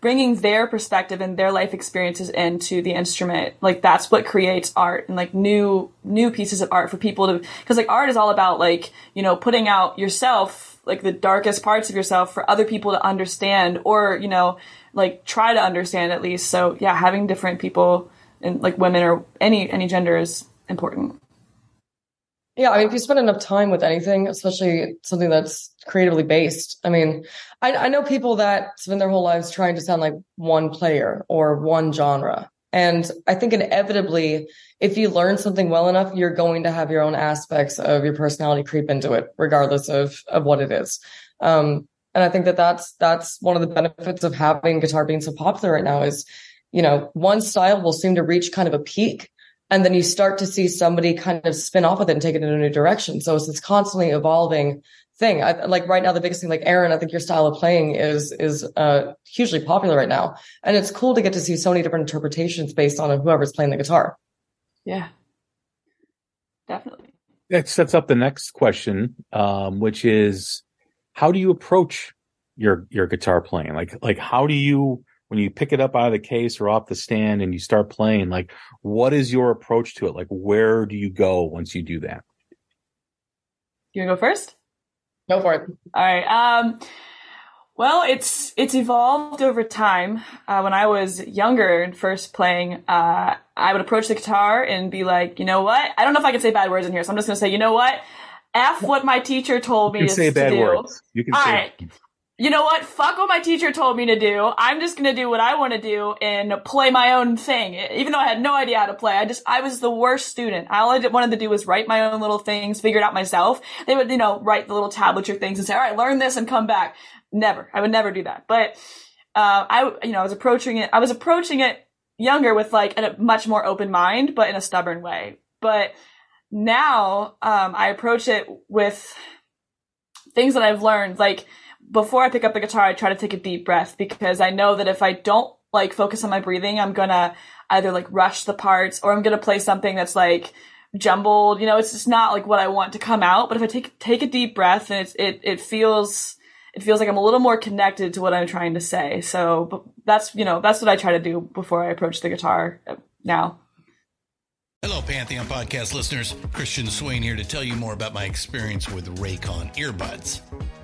S4: bringing their perspective and their life experiences into the instrument like that's what creates art and like new new pieces of art for people to because like art is all about like you know putting out yourself like the darkest parts of yourself for other people to understand or you know like try to understand at least. So yeah having different people and like women or any any gender is important
S3: yeah, I mean, if you spend enough time with anything, especially something that's creatively based, I mean, I, I know people that spend their whole lives trying to sound like one player or one genre. And I think inevitably, if you learn something well enough, you're going to have your own aspects of your personality creep into it, regardless of, of what it is. Um, and I think that that's, that's one of the benefits of having guitar being so popular right now is, you know, one style will seem to reach kind of a peak and then you start to see somebody kind of spin off with it and take it in a new direction. So it's this constantly evolving thing. I, like right now, the biggest thing, like Erin, I think your style of playing is is uh, hugely popular right now, and it's cool to get to see so many different interpretations based on whoever's playing the guitar.
S4: Yeah, definitely.
S2: That sets up the next question, um, which is, how do you approach your your guitar playing? Like like how do you when you pick it up out of the case or off the stand and you start playing, like what is your approach to it? Like where do you go once you do that?
S4: You wanna go first?
S3: Go for it.
S4: All right. Um, well, it's it's evolved over time. Uh, when I was younger and first playing, uh, I would approach the guitar and be like, you know what? I don't know if I can say bad words in here, so I'm just gonna say, you know what? F what my teacher told me
S2: you can say bad
S4: do.
S2: words. You can
S4: All
S2: say.
S4: Right. You know what? Fuck what my teacher told me to do. I'm just gonna do what I want to do and play my own thing. Even though I had no idea how to play, I just, I was the worst student. All I wanted to do was write my own little things, figure it out myself. They would, you know, write the little tablature things and say, all right, learn this and come back. Never. I would never do that. But, uh, I, you know, I was approaching it, I was approaching it younger with like a much more open mind, but in a stubborn way. But now, um, I approach it with things that I've learned, like, before I pick up the guitar, I try to take a deep breath because I know that if I don't like focus on my breathing, I'm gonna either like rush the parts or I'm gonna play something that's like jumbled. You know, it's just not like what I want to come out. But if I take take a deep breath and it's it it feels it feels like I'm a little more connected to what I'm trying to say. So that's you know that's what I try to do before I approach the guitar uh, now.
S5: Hello, Pantheon podcast listeners. Christian Swain here to tell you more about my experience with Raycon earbuds.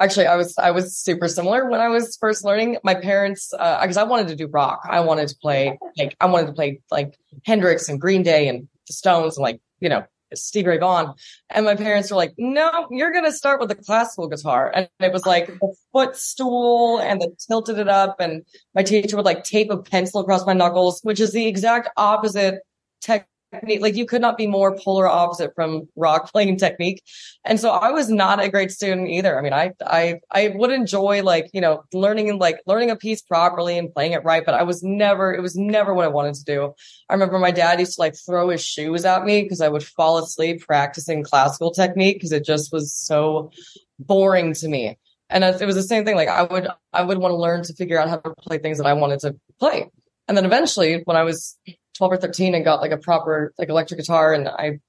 S3: Actually, I was I was super similar when I was first learning. My parents, because uh, I wanted to do rock, I wanted to play like I wanted to play like Hendrix and Green Day and the Stones and like you know Stevie Ray Vaughan. And my parents were like, "No, you're gonna start with the classical guitar." And it was like the footstool and the tilted it up, and my teacher would like tape a pencil across my knuckles, which is the exact opposite tech technique. Like you could not be more polar opposite from rock playing technique. And so I was not a great student either. I mean, I, I, I would enjoy like, you know, learning like learning a piece properly and playing it right, but I was never, it was never what I wanted to do. I remember my dad used to like throw his shoes at me because I would fall asleep practicing classical technique because it just was so boring to me. And it was the same thing. Like I would, I would want to learn to figure out how to play things that I wanted to play. And then eventually when I was 12 or 13 and got like a proper like electric guitar and I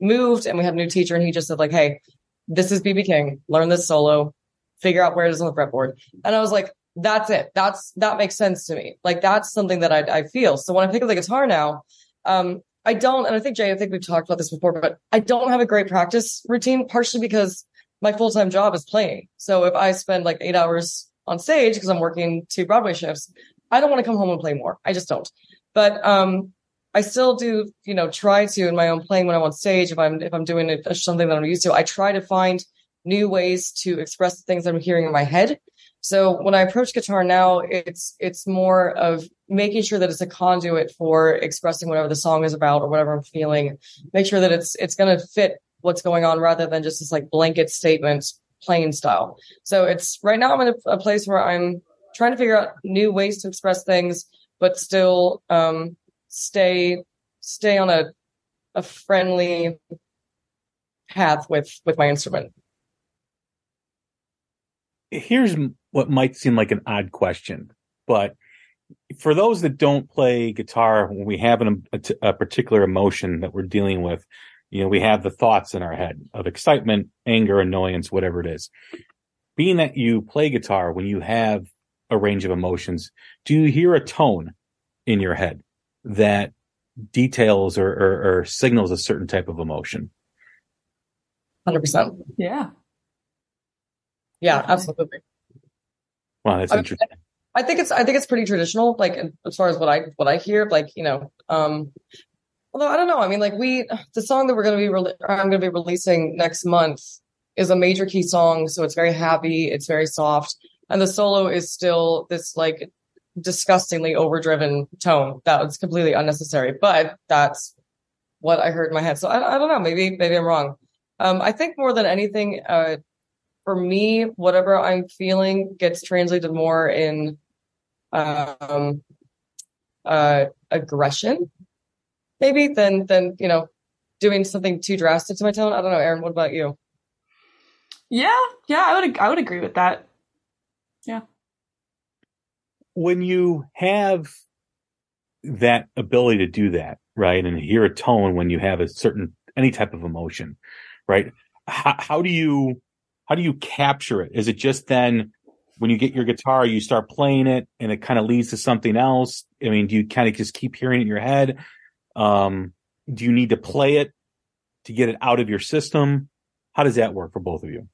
S3: moved and we had a new teacher and he just said like, Hey, this is BB King, learn this solo, figure out where it is on the fretboard. And I was like, that's it. That's, that makes sense to me. Like that's something that I, I feel. So when I pick up the guitar now, um, I don't, and I think Jay, I think we've talked about this before, but I don't have a great practice routine, partially because my full-time job is playing. So if I spend like eight hours on stage because I'm working two Broadway shifts, I don't want to come home and play more. I just don't. But um, I still do, you know, try to in my own playing when I'm on stage. If I'm if I'm doing something that I'm used to, I try to find new ways to express the things I'm hearing in my head. So when I approach guitar now, it's it's more of making sure that it's a conduit for expressing whatever the song is about or whatever I'm feeling. Make sure that it's it's going to fit what's going on rather than just this like blanket statement playing style. So it's right now I'm in a, a place where I'm trying to figure out new ways to express things, but still um, stay stay on a a friendly path with with my instrument.
S2: Here's what might seem like an odd question, but for those that don't play guitar, when we have an, a, a particular emotion that we're dealing with, you know, we have the thoughts in our head of excitement, anger, annoyance, whatever it is. Being that you play guitar, when you have a range of emotions, do you hear a tone in your head that details or, or, or signals a certain type of emotion?
S3: Hundred percent.
S4: Yeah.
S3: Yeah, absolutely.
S2: Wow, that's
S3: I-
S2: interesting.
S3: I think it's I think it's pretty traditional, like as far as what I what I hear, like you know, um, although I don't know. I mean, like we the song that we're gonna be re- I'm gonna be releasing next month is a major key song, so it's very happy, it's very soft, and the solo is still this like disgustingly overdriven tone that was completely unnecessary, but that's what I heard in my head. So I, I don't know. Maybe maybe I'm wrong. Um, I think more than anything, uh, for me, whatever I'm feeling gets translated more in um, uh, aggression, maybe than than you know doing something too drastic to my tone. I don't know, Erin. What about you?
S4: Yeah, yeah, I would I would agree with that.
S2: When you have that ability to do that, right, and hear a tone when you have a certain any type of emotion, right? How, how do you how do you capture it? Is it just then when you get your guitar, you start playing it, and it kind of leads to something else? I mean, do you kind of just keep hearing it in your head? Um, do you need to play it to get it out of your system? How does that work for both of you?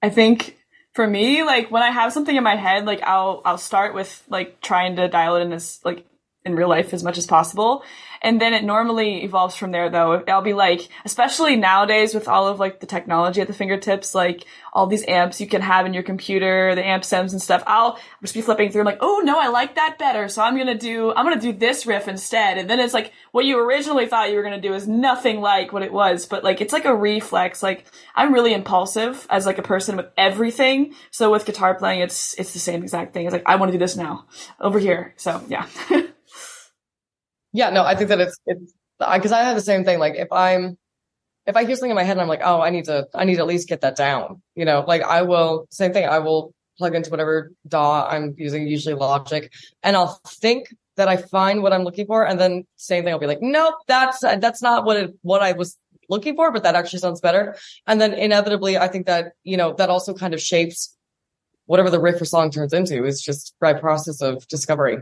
S4: I think for me, like when I have something in my head, like I'll I'll start with like trying to dial it in as like in real life as much as possible. And then it normally evolves from there though. I'll be like, especially nowadays with all of like the technology at the fingertips, like all these amps you can have in your computer, the amp sims and stuff. I'll just be flipping through I'm like, oh no, I like that better. So I'm gonna do, I'm gonna do this riff instead. And then it's like, what you originally thought you were gonna do is nothing like what it was. But like, it's like a reflex. Like, I'm really impulsive as like a person with everything. So with guitar playing, it's, it's the same exact thing. It's like, I want to do this now over here. So yeah. (laughs)
S3: Yeah, no, I think that it's it's because I have the same thing. Like if I'm if I hear something in my head and I'm like, oh, I need to I need to at least get that down. You know, like I will same thing. I will plug into whatever DAW I'm using, usually Logic, and I'll think that I find what I'm looking for, and then same thing. I'll be like, nope, that's that's not what it what I was looking for, but that actually sounds better. And then inevitably, I think that you know that also kind of shapes whatever the riff or song turns into. Is just by process of discovery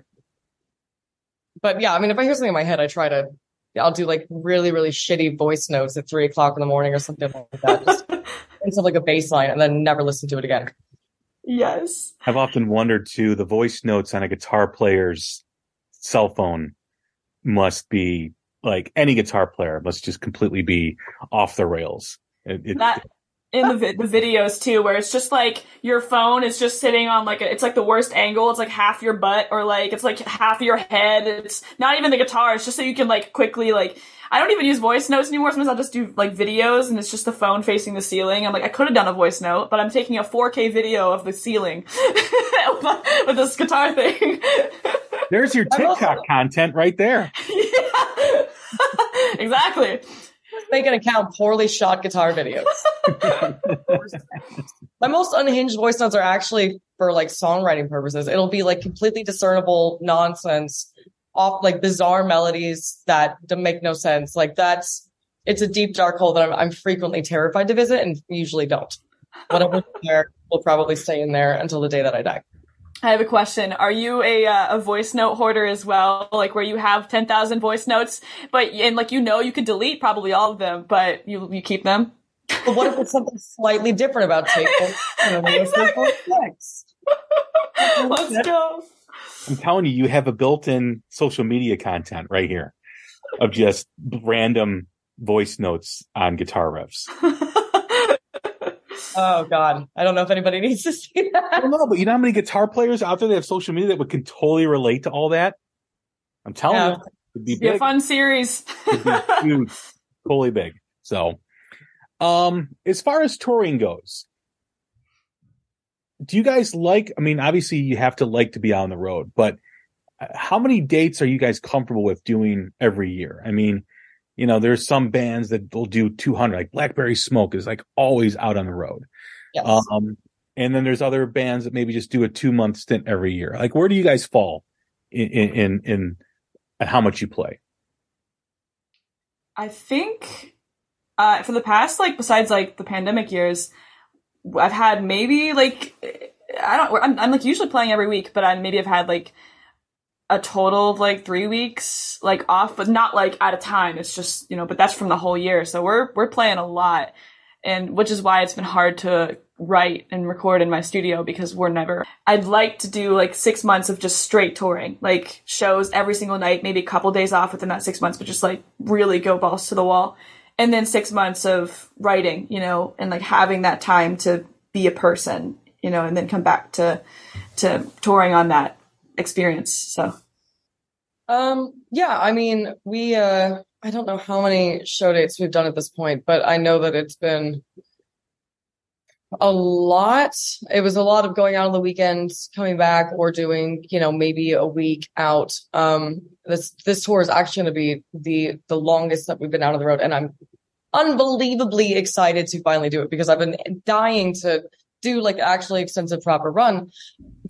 S3: but yeah, I mean, if I hear something in my head, I try to, I'll do like really, really shitty voice notes at three o'clock in the morning or something like that. Just (laughs) instead of like a bass line and then never listen to it again.
S4: yes.
S2: I've often wondered too, the voice notes on a guitar player's cell phone must be like any guitar player must just completely be off the rails. It, it,
S4: That in the vi- the videos too, where it's just like your phone is just sitting on like a, it's like the worst angle. It's like half your butt or like it's like half your head. It's not even the guitar. It's just so you can like quickly like. I don't even use voice notes anymore. Sometimes I'll just do like videos and it's just the phone facing the ceiling. I'm like, I could have done a voice note, but I'm taking a 4K video of the ceiling (laughs) with this guitar thing.
S2: there's your (laughs)
S3: I'm also-
S2: TikTok content right there. (laughs)
S4: yeah. exactly.
S3: Make an account poorly shot guitar videos. My most unhinged voice notes are actually for like songwriting purposes. It'll be like completely discernible nonsense, off like bizarre melodies that don't make no sense. Like that's it's a deep dark hole that I'm, I'm frequently terrified to visit and usually don't. Whatever's there will probably stay in there until the day that I die.
S4: I have a question. Are you a uh, a voice note hoarder as well? Like where you have ten thousand voice notes, but and like you know you could delete probably all of them, but you you keep them.
S3: But what if it's something slightly different about tape? (laughs)
S4: Exactly. (laughs) Let's go.
S2: I'm telling you, you have a built-in social media content right here of just random voice notes on guitar riffs. (laughs)
S3: Oh God, I don't know if anybody (laughs) needs to see that.
S2: I don't know, but you know how many guitar players out there that have social media that would can totally relate to all that? I'm telling
S3: Yeah.
S2: you, it'd be
S4: Be a fun series.
S2: It'd be huge, (laughs) totally big. So, um, as far as touring goes, do you guys like? I mean, obviously you have to like to be on the road, but uh, how many dates are you guys comfortable with doing every year? I mean, you know, there's some bands that will do 200, like Blackberry Smoke is like always out on the road.
S3: Yes.
S2: Um, and then there's other bands that maybe just do a two month stint every year. Like, where do you guys fall in, in, in, in how much you play?
S4: I think uh, for the past like besides like the pandemic years, I've had maybe like I don't I'm, I'm like usually playing every week, but I maybe I've had like a total of like three weeks like off, but not like at a time. It's just you know, but that's from the whole year. So we're we're playing a lot, and which is why it's been hard to write and record in my studio because we're never. I'd like to do like six months of just straight touring, like shows every single night, maybe a couple days off within that six months, but just like really go balls to the wall. And then six months of writing, you know, and like having that time to be a person, you know, and then come back to to touring on that experience. So
S3: Um, yeah, I mean, we, uh, I don't know how many show dates we've done at this point, but I know that it's been a lot. It was a lot of going out on the weekends, coming back or doing, you know, maybe a week out. Um, this, this tour is actually going to be the, the longest that we've been out on the road. And I'm unbelievably excited to finally do it because I've been dying to do like actually extensive proper run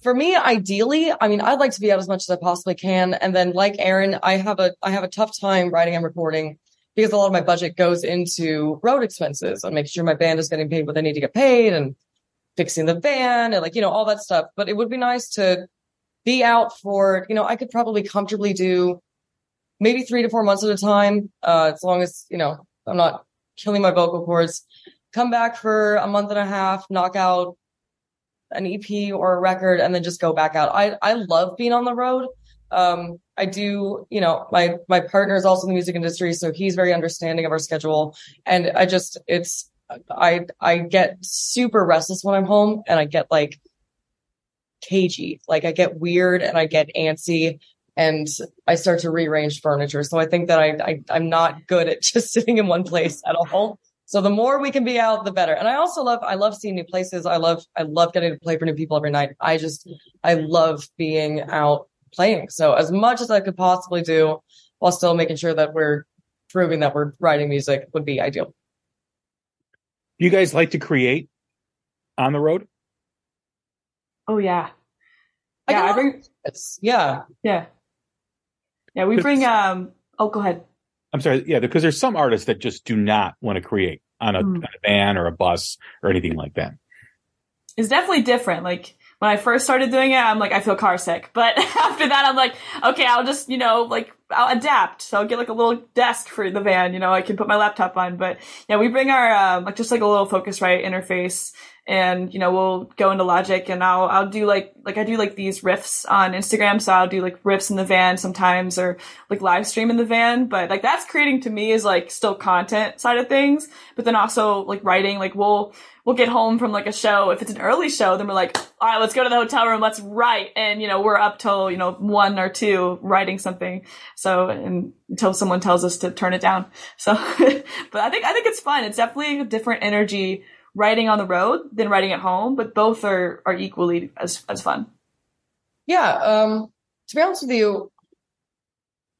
S3: for me, ideally, I mean, I'd like to be out as much as I possibly can. And then like Erin, I have a, I have a tough time writing and recording because a lot of my budget goes into road expenses and making sure my band is getting paid what they need to get paid and fixing the van and like, you know, all that stuff. But it would be nice to be out for, you know, I could probably comfortably do maybe three to four months at a time. Uh, as long as, you know, I'm not killing my vocal cords, come back for a month and a half, knock out an EP or a record and then just go back out. I, I love being on the road. Um, I do, you know, my, my partner is also in the music industry, so he's very understanding of our schedule. And I just, it's, I, I get super restless when I'm home and I get like cagey, like I get weird and I get antsy and I start to rearrange furniture. So I think that I, I I'm not good at (laughs) just sitting in one place at all. So the more we can be out, the better. And I also love, I love seeing new places. I love, I love getting to play for new people every night. I just, I love being out playing. So as much as I could possibly do while still making sure that we're proving that we're writing music would be ideal.
S2: Do you guys like to create on the road?
S4: oh yeah,
S3: I
S4: yeah. I bring
S3: yeah.
S4: yeah, yeah. We bring um. Oh, go ahead.
S2: I'm sorry, yeah, because there's some artists that just do not want to create on a,
S4: Mm.
S2: on a van or a bus or anything like that.
S4: it's definitely different. Like when I first started doing it, I'm like, I feel car sick. But (laughs) after that, I'm like, okay, I'll just, you know, like I'll adapt. So I'll get like a little desk for the van, you know, I can put my laptop on. But yeah, we bring our, um, like just like a little Focusrite interface and, you know, we'll go into Logic and I'll, I'll do like, like I do like these riffs on Instagram. So I'll do like riffs in the van sometimes or like live stream in the van. But like that's creating to me is like still content side of things. But then also like writing, like we'll, we'll get home from like a show. If it's an early show, then we're like, all right, let's go to the hotel room. Let's write. And, you know, we're up till, you know, one or two writing something. So, and until someone tells us to turn it down. So, (laughs) but I think, I think it's fun. It's definitely a different energy writing on the road than writing at home, but both are, are equally as, as fun.
S3: Yeah. Um, to be honest with you,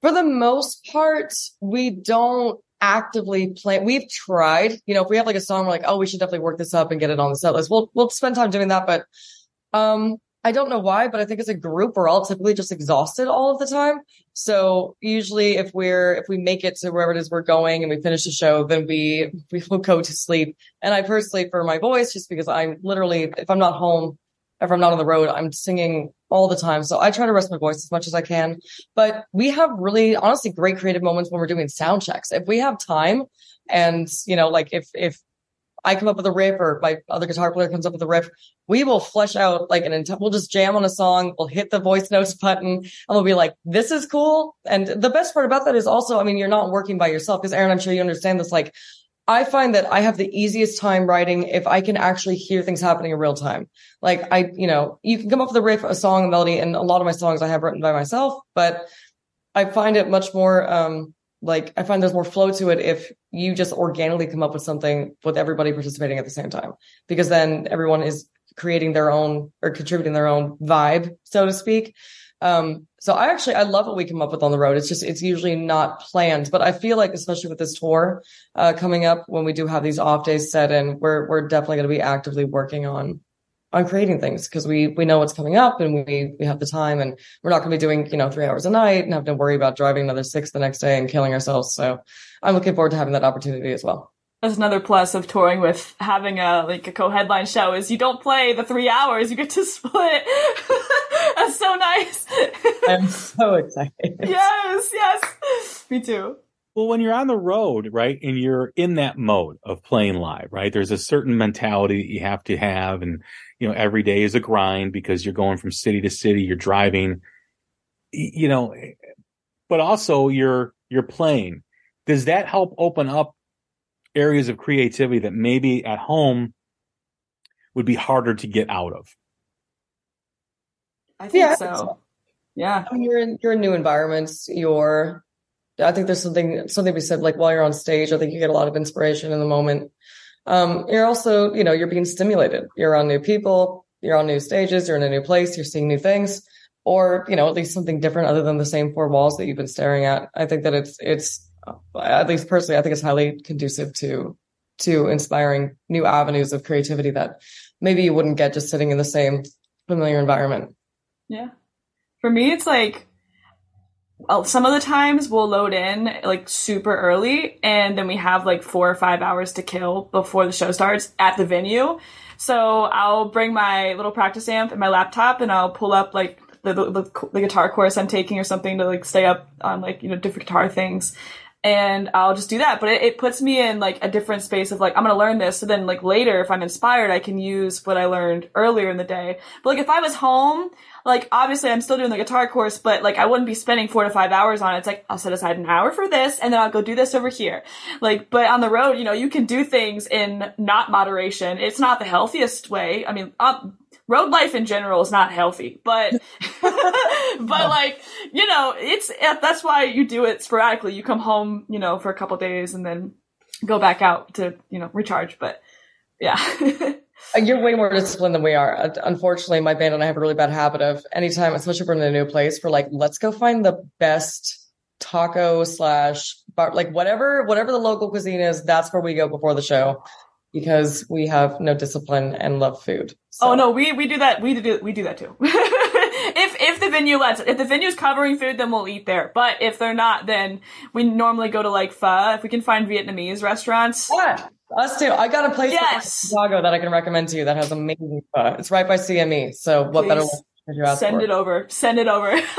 S3: for the most part, we don't actively plan. We've tried, you know, if we have like a song, we're like, oh, we should definitely work this up and get it on the set list. We'll, we'll spend time doing that. But, um, I don't know why, but I think as a group, we're all typically just exhausted all of the time. So usually if we're, if we make it to wherever it is we're going and we finish the show, then we, we will go to sleep. And I personally, for my voice, just because I'm literally, if I'm not home, if I'm not on the road, I'm singing all the time. So I try to rest my voice as much as I can. But we have really, honestly, great creative moments when we're doing sound checks. If we have time and, you know, like if, if I come up with a riff or my other guitar player comes up with a riff, we will flesh out like an entire, we'll just jam on a song. We'll hit the voice notes button and we'll be like, this is cool. And the best part about that is also, I mean, you're not working by yourself because Erin, I'm sure you understand this. Like I find that I have the easiest time writing if I can actually hear things happening in real time. Like I, you know, you can come up with a riff, a song, a melody, and a lot of my songs I have written by myself, but I find it much more, um, like I find there's more flow to it if you just organically come up with something with everybody participating at the same time, because then everyone is creating their own or contributing their own vibe, so to speak. Um, so I actually, I love what we come up with on the road. It's just, it's usually not planned, but I feel like, especially with this tour, uh, coming up when we do have these off days set in, we're, we're definitely going to be actively working on, on creating things because we, we know what's coming up and we, we have the time and we're not going to be doing, you know, three hours a night and have to worry about driving another six the next day and killing ourselves. So I'm looking forward to having that opportunity as well.
S4: That's another plus of touring with having a like a co-headline show is you don't play the three hours you get to (laughs) split. That's so nice.
S3: I'm so excited.
S4: Yes yes. Me too
S2: well when you're on the road right and you're in that mode of playing live right there's a certain mentality that you have to have and you know every day is a grind because you're going from city to city you're driving you know eh, but also you're you're playing does that help open up areas of creativity that maybe at home would be harder to get out of.
S4: I think yeah, so. so. Yeah.
S3: I mean, you're in you're in new environments. You're I think there's something something we said like while you're on stage, I think you get a lot of inspiration in the moment. Um, you're also, you know, you're being stimulated. You're on new people, you're on new stages, you're in a new place, you're seeing new things, or, you know, at least something different other than the same four walls that you've been staring at. I think that it's it's at least personally, I think it's highly conducive to to inspiring new avenues of creativity that maybe you wouldn't get just sitting in the same familiar environment.
S4: Yeah. For me, it's like Oh, some of the times we'll load in like super early and then we have like four or five hours to kill before the show starts at the venue. So I'll bring my little practice amp and my laptop and I'll pull up like the, the, the, the guitar course I'm taking or something to like stay up on like, you know, different guitar things and I'll just do that. But it, it, puts me in like a different space of like, I'm going to learn this. So then like later, if I'm inspired, I can use what I learned earlier in the day. But like if I was home, like obviously I'm still doing the guitar course, but like I wouldn't be spending four to five hours on it. It's like I'll set aside an hour for this and then I'll go do this over here. Like, but on the road, you know, you can do things in not moderation. It's not the healthiest way. I mean, uh, road life in general is not healthy, but, (laughs) but like, you know, it's, that's why you do it sporadically. You come home, you know, for a couple days and then go back out to, you know, recharge. But yeah. (laughs)
S3: Uh, you're way more disciplined than we are. Unfortunately, my band and I have a really bad habit of anytime, especially if we're in a new place, we're like, let's go find the best taco slash bar, like whatever, whatever the local cuisine is. That's where we go before the show because we have no discipline and love food.
S4: So. Oh no, we we do that. We do we do that too. (laughs) if if the venue lets. If the venue's covering food, then we'll eat there. But if they're not, then we normally go to like pho. If we can find Vietnamese restaurants.
S3: Yeah, us too. I got a place yes. in Chicago that I can recommend to you that has amazing pho. It's right by CME. So what Please. better?
S4: Send for? it over. Send it over. (laughs)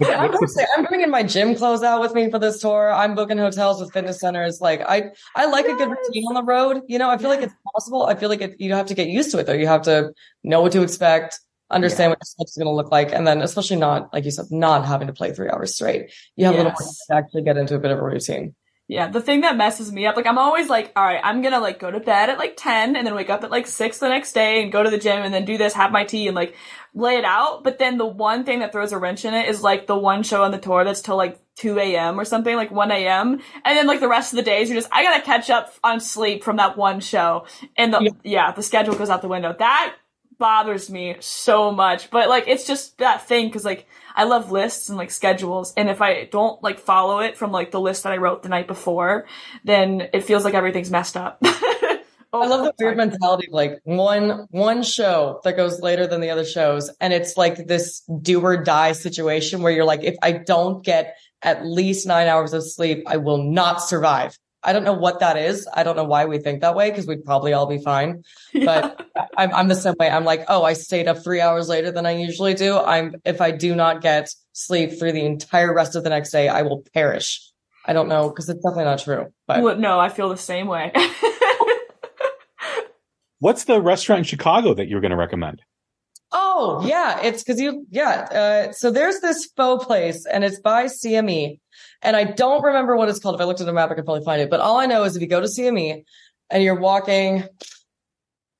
S3: I'm, I'm bringing my gym clothes out with me for this tour. I'm booking hotels with fitness centers. Like I, I like yes. a good routine on the road. You know, I feel like it's possible. I feel like it, you have to get used to it though. You have to know what to expect, understand yeah. what your is going to look like, and then especially not, like you said, not having to play three hours straight. You have yes. a little more to actually get into a bit of a routine.
S4: Yeah, the thing that messes me up, like I'm always like, all right, I'm gonna like go to bed at like 10 and then wake up at like 6 the next day and go to the gym and then do this, have my tea and like lay it out. But then the one thing that throws a wrench in it is like the one show on the tour that's till like 2 a.m. or something, like 1 a.m. And then like the rest of the days, you're just, I gotta catch up on sleep from that one show. And the, yeah, yeah the schedule goes out the window. That bothers me so much. But like, it's just that thing because like, I love lists and like schedules. And if I don't like follow it from like the list that I wrote the night before, then it feels like everything's messed up.
S3: Oh, (laughs) I love the weird oh, mentality of like one one show that goes later than the other shows, and it's like this do or die situation where you're like, if I don't get at least nine hours of sleep, I will not survive. I don't know what that is. I don't know why we think that way because we'd probably all be fine. But (laughs) yeah. I'm, I'm the same way. I'm like, oh, I stayed up three hours later than I usually do. I'm if I do not get sleep through the entire rest of the next day, I will perish. I don't know because it's definitely not true. But
S4: well, no, I feel the same way. (laughs)
S2: What's the restaurant in Chicago that you're going to recommend?
S3: Oh, yeah, it's because you yeah. Uh, so there's this pho place, and it's by CME, and I don't remember what it's called. If I looked at the map, I could probably find it. But all I know is if you go to CME and you're walking,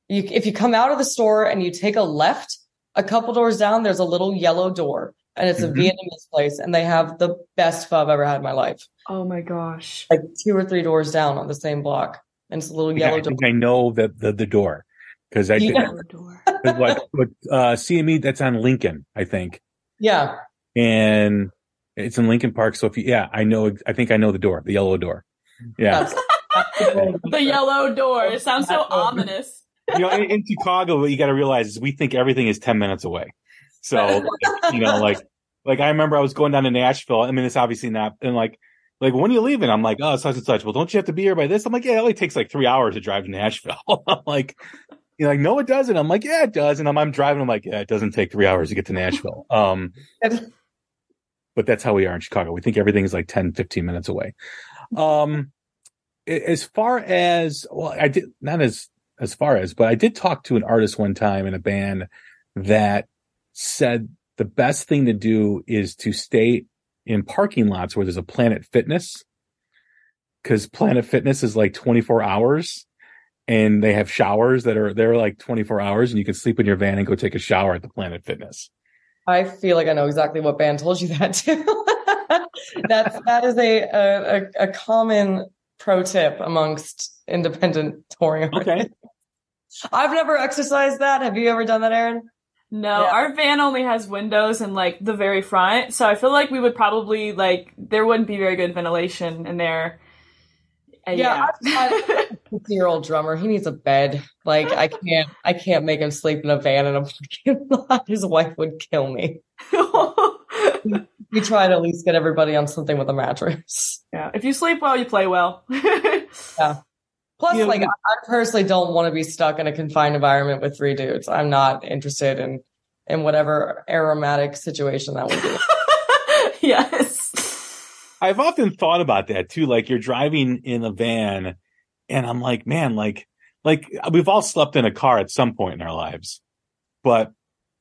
S3: you if you come out of the store and you take a left, a couple doors down, there's a little yellow door, and it's
S2: Mhm.
S3: a Vietnamese place, and they have the best pho I've ever had in my life.
S4: Oh my gosh.
S3: Like two or three doors down on the same block, and it's a little
S2: Yeah,
S3: yellow
S2: I
S3: door.
S2: I know the the, the door because I did
S3: Yeah.
S2: what, what uh, CME that's on Lincoln, I think,
S3: Yeah,
S2: and it's in Lincoln Park. So if you, yeah, I know. I think I know the door, the yellow door. Yeah,
S3: that's, that's (laughs)
S4: The yellow door. It sounds so ominous. (laughs)
S2: you know, in, in Chicago, what you got to realize is we think everything is ten minutes away. So (laughs) you know, like like I remember I was going down to Nashville. I mean, it's obviously not, and like. Like when are you leaving? I'm like, oh, such and such. Well, don't you have to be here by this? I'm like, yeah, it only takes like three hours to drive to Nashville. I'm like, you're like, no, it doesn't. I'm like, yeah, it does. And I'm, I'm driving. I'm like, yeah, it doesn't take three hours to get to Nashville. Um, (laughs) but that's how we are in Chicago. We think everything is like 10, 15 minutes away. Um, as far as, well, I did not as, as far as, but I did talk to an artist one time in a band that said the best thing to do is to stay in parking lots where there's a Planet Fitness. Cause Planet Fitness is like 24 hours and they have showers that are, they're like 24 hours and you can sleep in your van and go take a shower at the Planet Fitness.
S3: I feel like I know exactly what band told you that too. (laughs) That's that is a, a a- a common pro tip amongst independent touring artists.
S2: Okay. (laughs)
S3: I've never exercised that. Have you ever done that, Erin?
S4: No,
S3: Yeah.
S4: our van only has windows in like the very front, so I feel like we would probably like there wouldn't be very good ventilation in there.
S3: Yeah,
S4: yeah. (laughs)
S3: Fifty-year-old drummer. He needs a bed. Like I can't. I can't make him sleep in a van in a parking (laughs) lot. His wife would kill me. (laughs) We try to at least get everybody on something with a mattress.
S4: yeah. If you sleep well, you play well. Yeah.
S3: Plus,
S2: Yeah,
S3: like
S2: we-
S3: I personally don't want to be stuck in a confined environment with three dudes. I'm not interested in in whatever aromatic situation that would be.
S4: yes.
S2: I've often thought about that too. Like you're driving in a van and I'm like, man, like, like we've all slept in a car at some point in our lives, but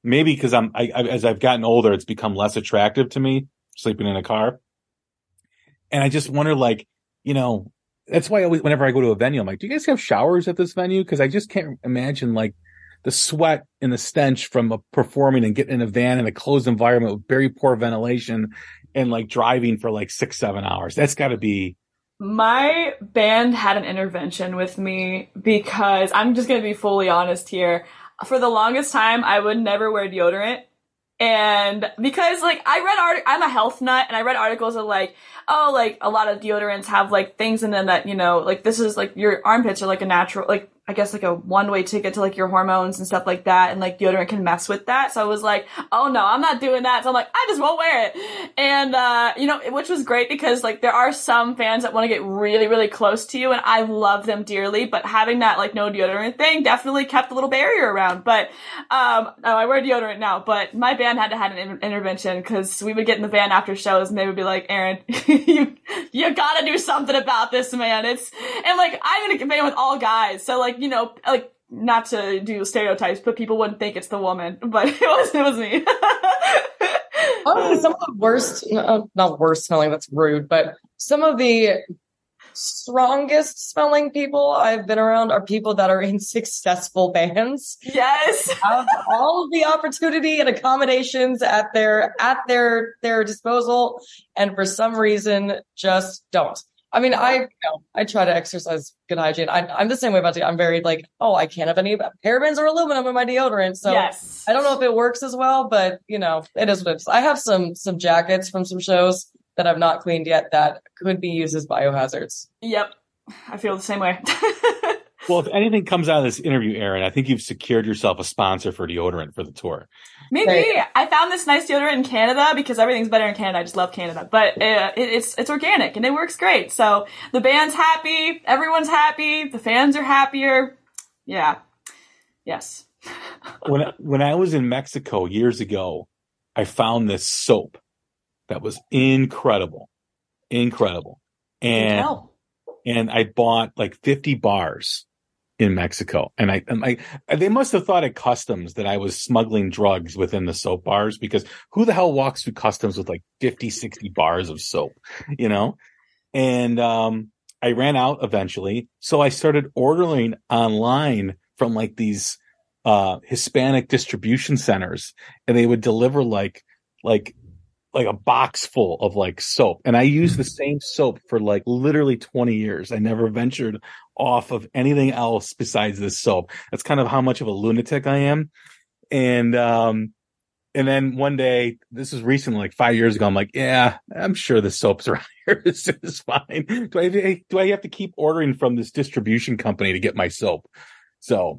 S2: maybe because I'm, I, I, as I've gotten older, it's become less attractive to me sleeping in a car. And I just wonder, like, you know, that's why I always, whenever I go to a venue, I'm like, do you guys have showers at this venue? Cause I just can't imagine like the sweat and the stench from performing and getting in a van in a closed environment with very poor ventilation and like driving for like six, seven hours. That's got to be,
S4: My band had an intervention with me because I'm just going to be fully honest here. For the longest time, I would never wear deodorant. And because like I read art, I'm a health nut and I read articles of like, oh, like a lot of deodorants have like things in them that, you know, like this is like your armpits are like a natural, like I guess like a one way ticket to like your hormones and stuff like that. And like deodorant can mess with that. So I was like, oh no, I'm not doing that. So I'm like, I just won't wear it. And, uh, you know, which was great because like there are some fans that want to get really, really close to you and I love them dearly. But having that like no deodorant thing definitely kept a little barrier around. But, um, no, I wear deodorant now, but my band had to have an in- intervention because we would get in the van after shows and they would be like, Erin, (laughs) you, you gotta do something about this, man. It's, and like, I'm in a band with all guys. So like, you know, like, not to do stereotypes, but people wouldn't think it's the woman, (laughs) but it was, it was me.
S3: Honestly, (laughs) oh, some of the worst, no, not worst smelling, that's rude, but some of the strongest smelling people I've been around are people that are in (laughs) successful bands.
S4: yes.
S3: Have all of the opportunity and accommodations at their at their their disposal, and for some reason just don't. I mean, I (laughs) you know, I try to exercise good hygiene. I, I'm the same way about it. I'm very like, oh, I can't have any parabens or aluminum in my deodorant, so
S4: yes.
S3: I don't know if it works as well, but you know, it is what it is. I have some some jackets from some shows that I've not cleaned yet that could be used as biohazards.
S4: Yep. I feel the same way. (laughs)
S2: well, if anything comes out of this interview, Erin, I think you've secured yourself a sponsor for deodorant for the tour.
S4: Maybe
S3: Right.
S4: I found this nice deodorant in Canada because everything's better in Canada. I just love Canada, but uh, it, it's it's organic and it works great. So the band's happy, everyone's happy, the fans are happier. Yeah, yes. (laughs)
S2: when when I was in Mexico years ago, I found this soap that was incredible, incredible, and and I bought like fifty bars, in Mexico. And I, I, they must have thought at customs that I was smuggling drugs within the soap bars because who the hell walks through customs with like 50, 60 bars of soap, you know? And, um, I ran out eventually. So I started ordering online from like these, uh, Hispanic distribution centers and they would deliver like, like like a box full of like soap and I used the same soap for like literally 20 years. I never ventured off of anything else besides this soap. That's kind of how much of a lunatic I am. And, um, and then one day, this is recently, like five years ago, I'm like, yeah, I'm sure the soap's around (laughs) here. this is fine. Do I, do I have to keep ordering from this distribution company to get my soap? So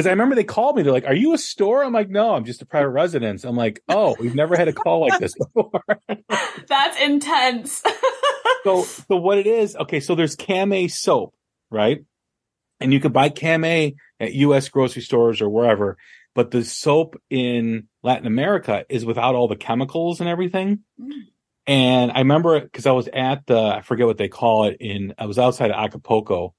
S2: because I remember they called me. They're like, "Are you a store?" I'm like, "No, I'm just a private residence." I'm like, "Oh, we've never had a call like this before." (laughs)
S4: That's intense. (laughs)
S2: so, so what it is? Okay, so there's Camay soap, right? And you can buy Camay at U.S. grocery stores or wherever. But the soap in Latin America is without all the chemicals and everything. Mm. And I remember because I was at the I forget what they call it in I was outside of Acapulco,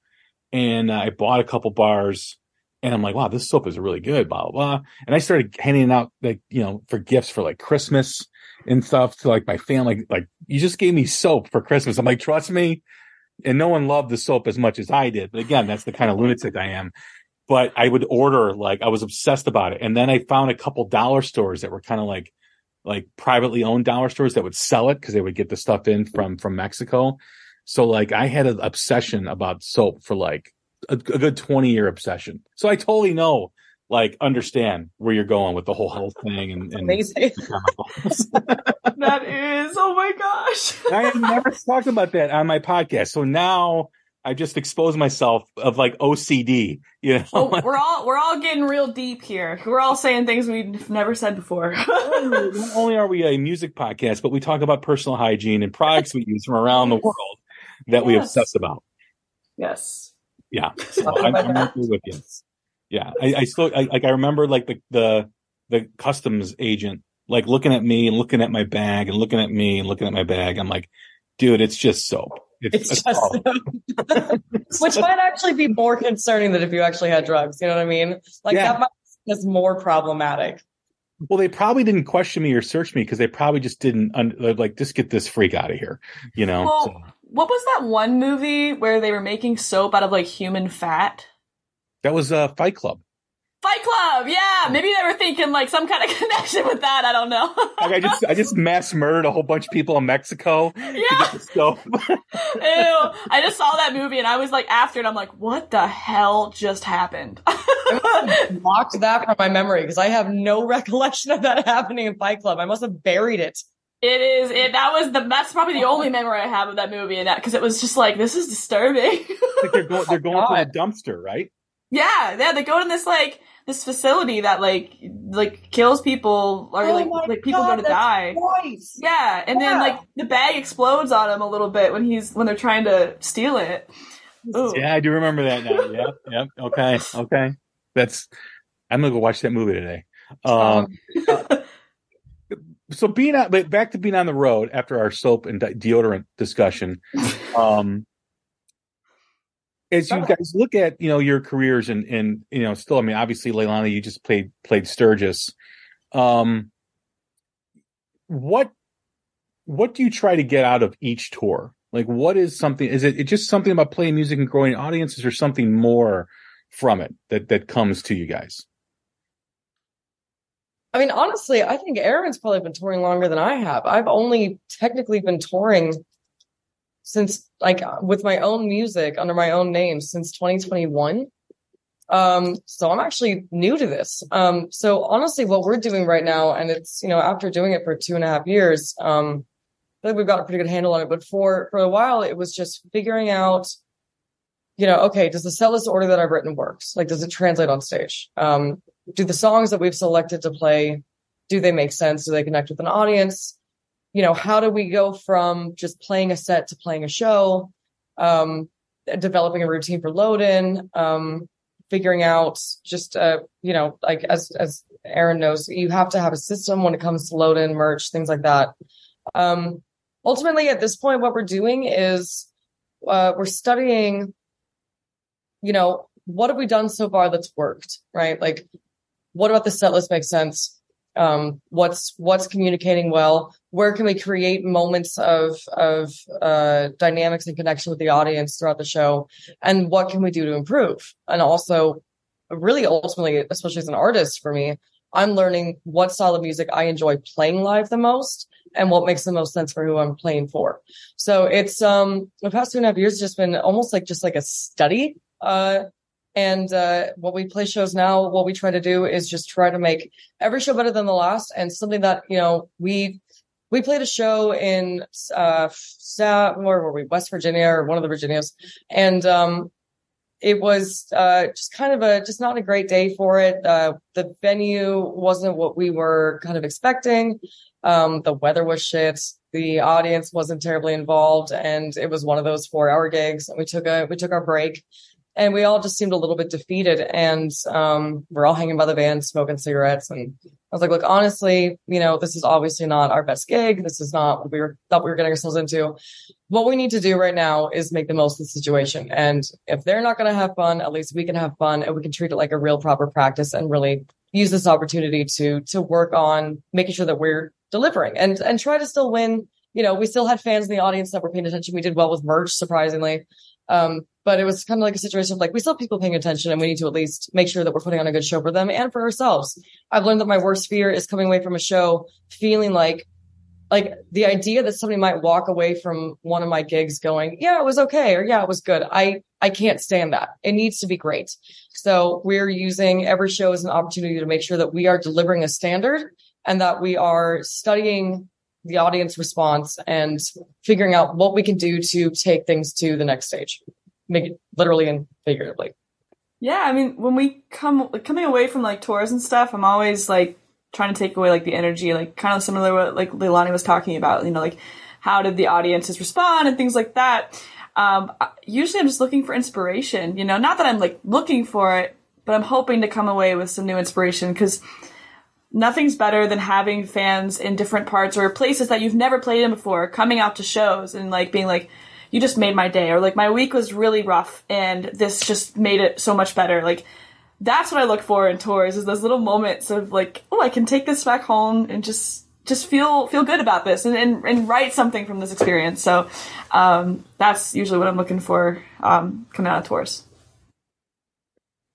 S2: and I bought a couple bars and I'm like, wow, this soap is really good, blah, blah, blah. And I started handing out like, you know, for gifts for like Christmas and stuff to like my family. Like, you just gave me soap for Christmas. I'm like, trust me. And no one loved the soap as much as I did. But again, that's the kind of lunatic I am. But I would order, like, I was obsessed about it. And then I found a couple dollar stores that were kind of like, like privately owned dollar stores that would sell it because they would get the stuff in from, from Mexico. So like I had an obsession about soap for like a, a good 20 year obsession. So I totally know, like, understand where you're going with the whole health thing and, and
S4: amazing. (laughs) that is, oh my gosh.
S2: I have never talked about that on my podcast. So now I just exposed myself of like OCD, you know.
S4: Oh, we're all we're all getting real deep here. We're all saying things we've never said before. (laughs)
S2: Not only are we a music podcast, but we talk about personal hygiene and products we use from around the world that yes. we obsess about.
S4: Yes.
S2: Yeah, (laughs) so I'm, I'm with you. Yeah, I, I still I, like I remember like the the the customs agent like looking at me and looking at my bag and looking at me and looking at my bag. I'm like, dude, it's just soap.
S3: It's, it's just soap. (laughs) Which might actually be more concerning than if you actually had drugs. You know what I mean? Like yeah. that might be more problematic.
S2: Well, they probably didn't question me or search me because they probably just didn't un- like just get this freak out of here. You know.
S4: Well, so what was that one movie where they were making soap out of like human fat?
S2: That was uh, Fight Club.
S4: Fight Club, yeah. Maybe they were thinking like some kind of (laughs) connection with that. I don't know.
S2: like I just, I just mass murdered a whole bunch of people in Mexico.
S4: Yeah. (laughs) (laughs) Ew. I just saw that movie and I was like, after it, I'm like, what the hell just happened?
S3: I blocked that from my memory because I have no recollection of that happening in Fight Club. I must have buried it.
S4: It is. It that was the that's probably the only memory I have of that movie, and that because it was just like this is disturbing.
S2: like they're going, they're going (laughs) to a dumpster, right?
S4: Yeah, yeah. They go to this like this facility that like like kills people or oh like like people God, go to die.
S3: Nice.
S4: Yeah, and yeah. then like the bag explodes on him a little bit when he's when they're trying to steal it.
S2: Ooh. Yeah, I do remember that now. yep, yep. Okay, okay. That's I'm gonna go watch that movie today. (laughs) Um, (laughs) uh, so being out, but back to being on the road after our soap and deodorant discussion. (laughs) Um, as you guys look at you know your careers and and you know still, I mean, obviously, Leilani, you just played played Sturgis. Um, what what do you try to get out of each tour? Like, what is something? Is it, it just something about playing music and growing audiences, or something more from it that that comes to you guys?
S3: I mean, honestly, I think Erin's probably been touring longer than I have. I've only technically been touring since like with my own music under my own name since 2021. Um, so I'm actually new to this. Um, so honestly, what we're doing right now, and it's, you know, after doing it for two and a half years, um, I think we've got a pretty good handle on it. But for, for a while, it was just figuring out, you know, okay, does the set list order that I've written works? Like, does it translate on stage? Um, do the songs that we've selected to play do they make sense? Do they connect with an audience? You know how do we go from just playing a set to playing a show um, developing a routine for load in um, figuring out just uh, you know like as as Erin knows you have to have a system when it comes to load in merch things like that. Um, ultimately at this point what we're doing is uh, we're studying you know what have we done so far that's worked, right? Like, what about the set list makes sense? Um, what's what's communicating well? Where can we create moments of of uh, dynamics and connection with the audience throughout the show? And what can we do to improve? And also, really, ultimately, especially as an artist, for me, I'm learning what style of music I enjoy playing live the most and what makes the most sense for who I'm playing for. So it's um the past two and a half years has just been almost like just like a study. Uh and uh what we play shows now, what we try to do is just try to make every show better than the last and something that, you know, we we played a show in uh where were we? West Virginia or one of the Virginias. And um it was uh, just kind of a just not a great day for it. Uh, the venue wasn't what we were kind of expecting. Um, the weather was shit. The audience wasn't terribly involved, and it was one of those four-hour gigs. And we took a we took our break, and we all just seemed a little bit defeated. And um, we're all hanging by the van, smoking cigarettes. And I was like, look, honestly, you know, this is obviously not our best gig. This is not what we were thought we were getting ourselves into. What we need to do right now is make the most of the situation. And if they're not going to have fun, at least we can have fun, and we can treat it like a real proper practice and really use this opportunity to to work on making sure that we're delivering and and try to still win. You know, we still had fans in the audience that were paying attention. We did well with merch, surprisingly. Um, but it was kind of like a situation of like, we still have people paying attention and we need to at least make sure that we're putting on a good show for them and for ourselves. I've learned that my worst fear is coming away from a show feeling like, like the idea that somebody might walk away from one of my gigs going, yeah, it was okay. Or yeah, it was good. I, I can't stand that. It needs to be great. So we're using every show as an opportunity to make sure that we are delivering a standard and that we are studying the audience response and figuring out what we can do to take things to the next stage make it literally and figuratively.
S4: Yeah, I mean, when we come coming away from like tours and stuff, I'm always like trying to take away like the energy, like kind of similar to what like Leilani was talking about. You know, like how did the audiences respond and things like that. Um, usually, I'm just looking for inspiration. You know, not that I'm like looking for it, but I'm hoping to come away with some new inspiration because nothing's better than having fans in different parts or places that you've never played in before coming out to shows and like being like you just made my day or like my week was really rough and this just made it so much better. Like that's what i look for in tours is those little moments of like oh i can take this back home and just just feel feel good about this and, and, and write something from this experience. So um, that's usually what i'm looking for um, coming out of tours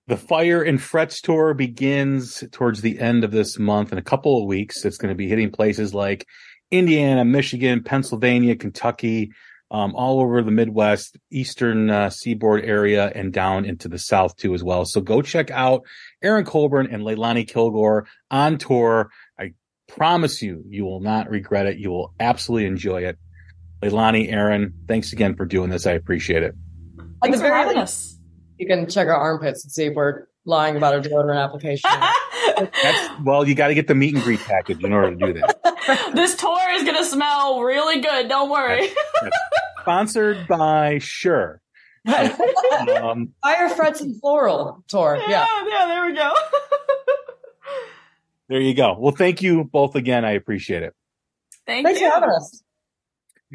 S2: the Fire and Frets tour begins towards the end of this month in a couple of weeks. It's going to be hitting places like Indiana, Michigan, Pennsylvania, Kentucky, um, all over the Midwest, Eastern uh, Seaboard area, and down into the South too as well. So go check out Erin Coburn and Leilani Kilgore on tour. I promise you, you will not regret it. You will absolutely enjoy it. Leilani, Erin, thanks again for doing this. I appreciate it.
S4: Thanks for having us.
S3: You can check our armpits and see if we're lying about our deodorant application. (laughs)
S2: That's, well, you got to get the meet and greet package in order to do that. (laughs)
S4: this tour is going to smell really good. Don't worry. That's, that's
S2: sponsored by Sure. (laughs)
S3: um, Fire Frets and Floral tour. Yeah,
S4: yeah, yeah there we go.
S2: there you go. Well, thank you both again. I appreciate it.
S4: Thank
S3: Thanks
S4: you.
S3: for having us.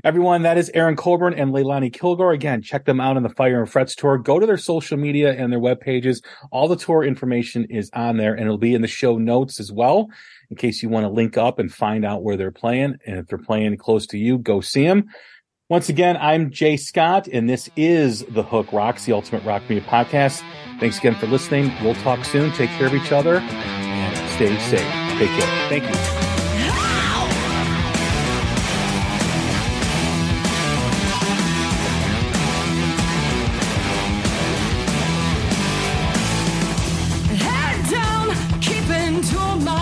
S2: Everyone, that is Erin Coburn and Leilani Kilgore. Again, check them out on the Fire and Frets tour. Go to their social media and their web pages. All the tour information is on there and it'll be in the show notes as well in case you want to link up and find out where they're playing. And if they're playing close to you, go see them. Once again, I'm Jay Scott and this is The Hook Rocks, the Ultimate Rock Media Podcast. Thanks again for listening. We'll talk soon. Take care of each other and stay safe. Take care. Thank you.
S1: The strangest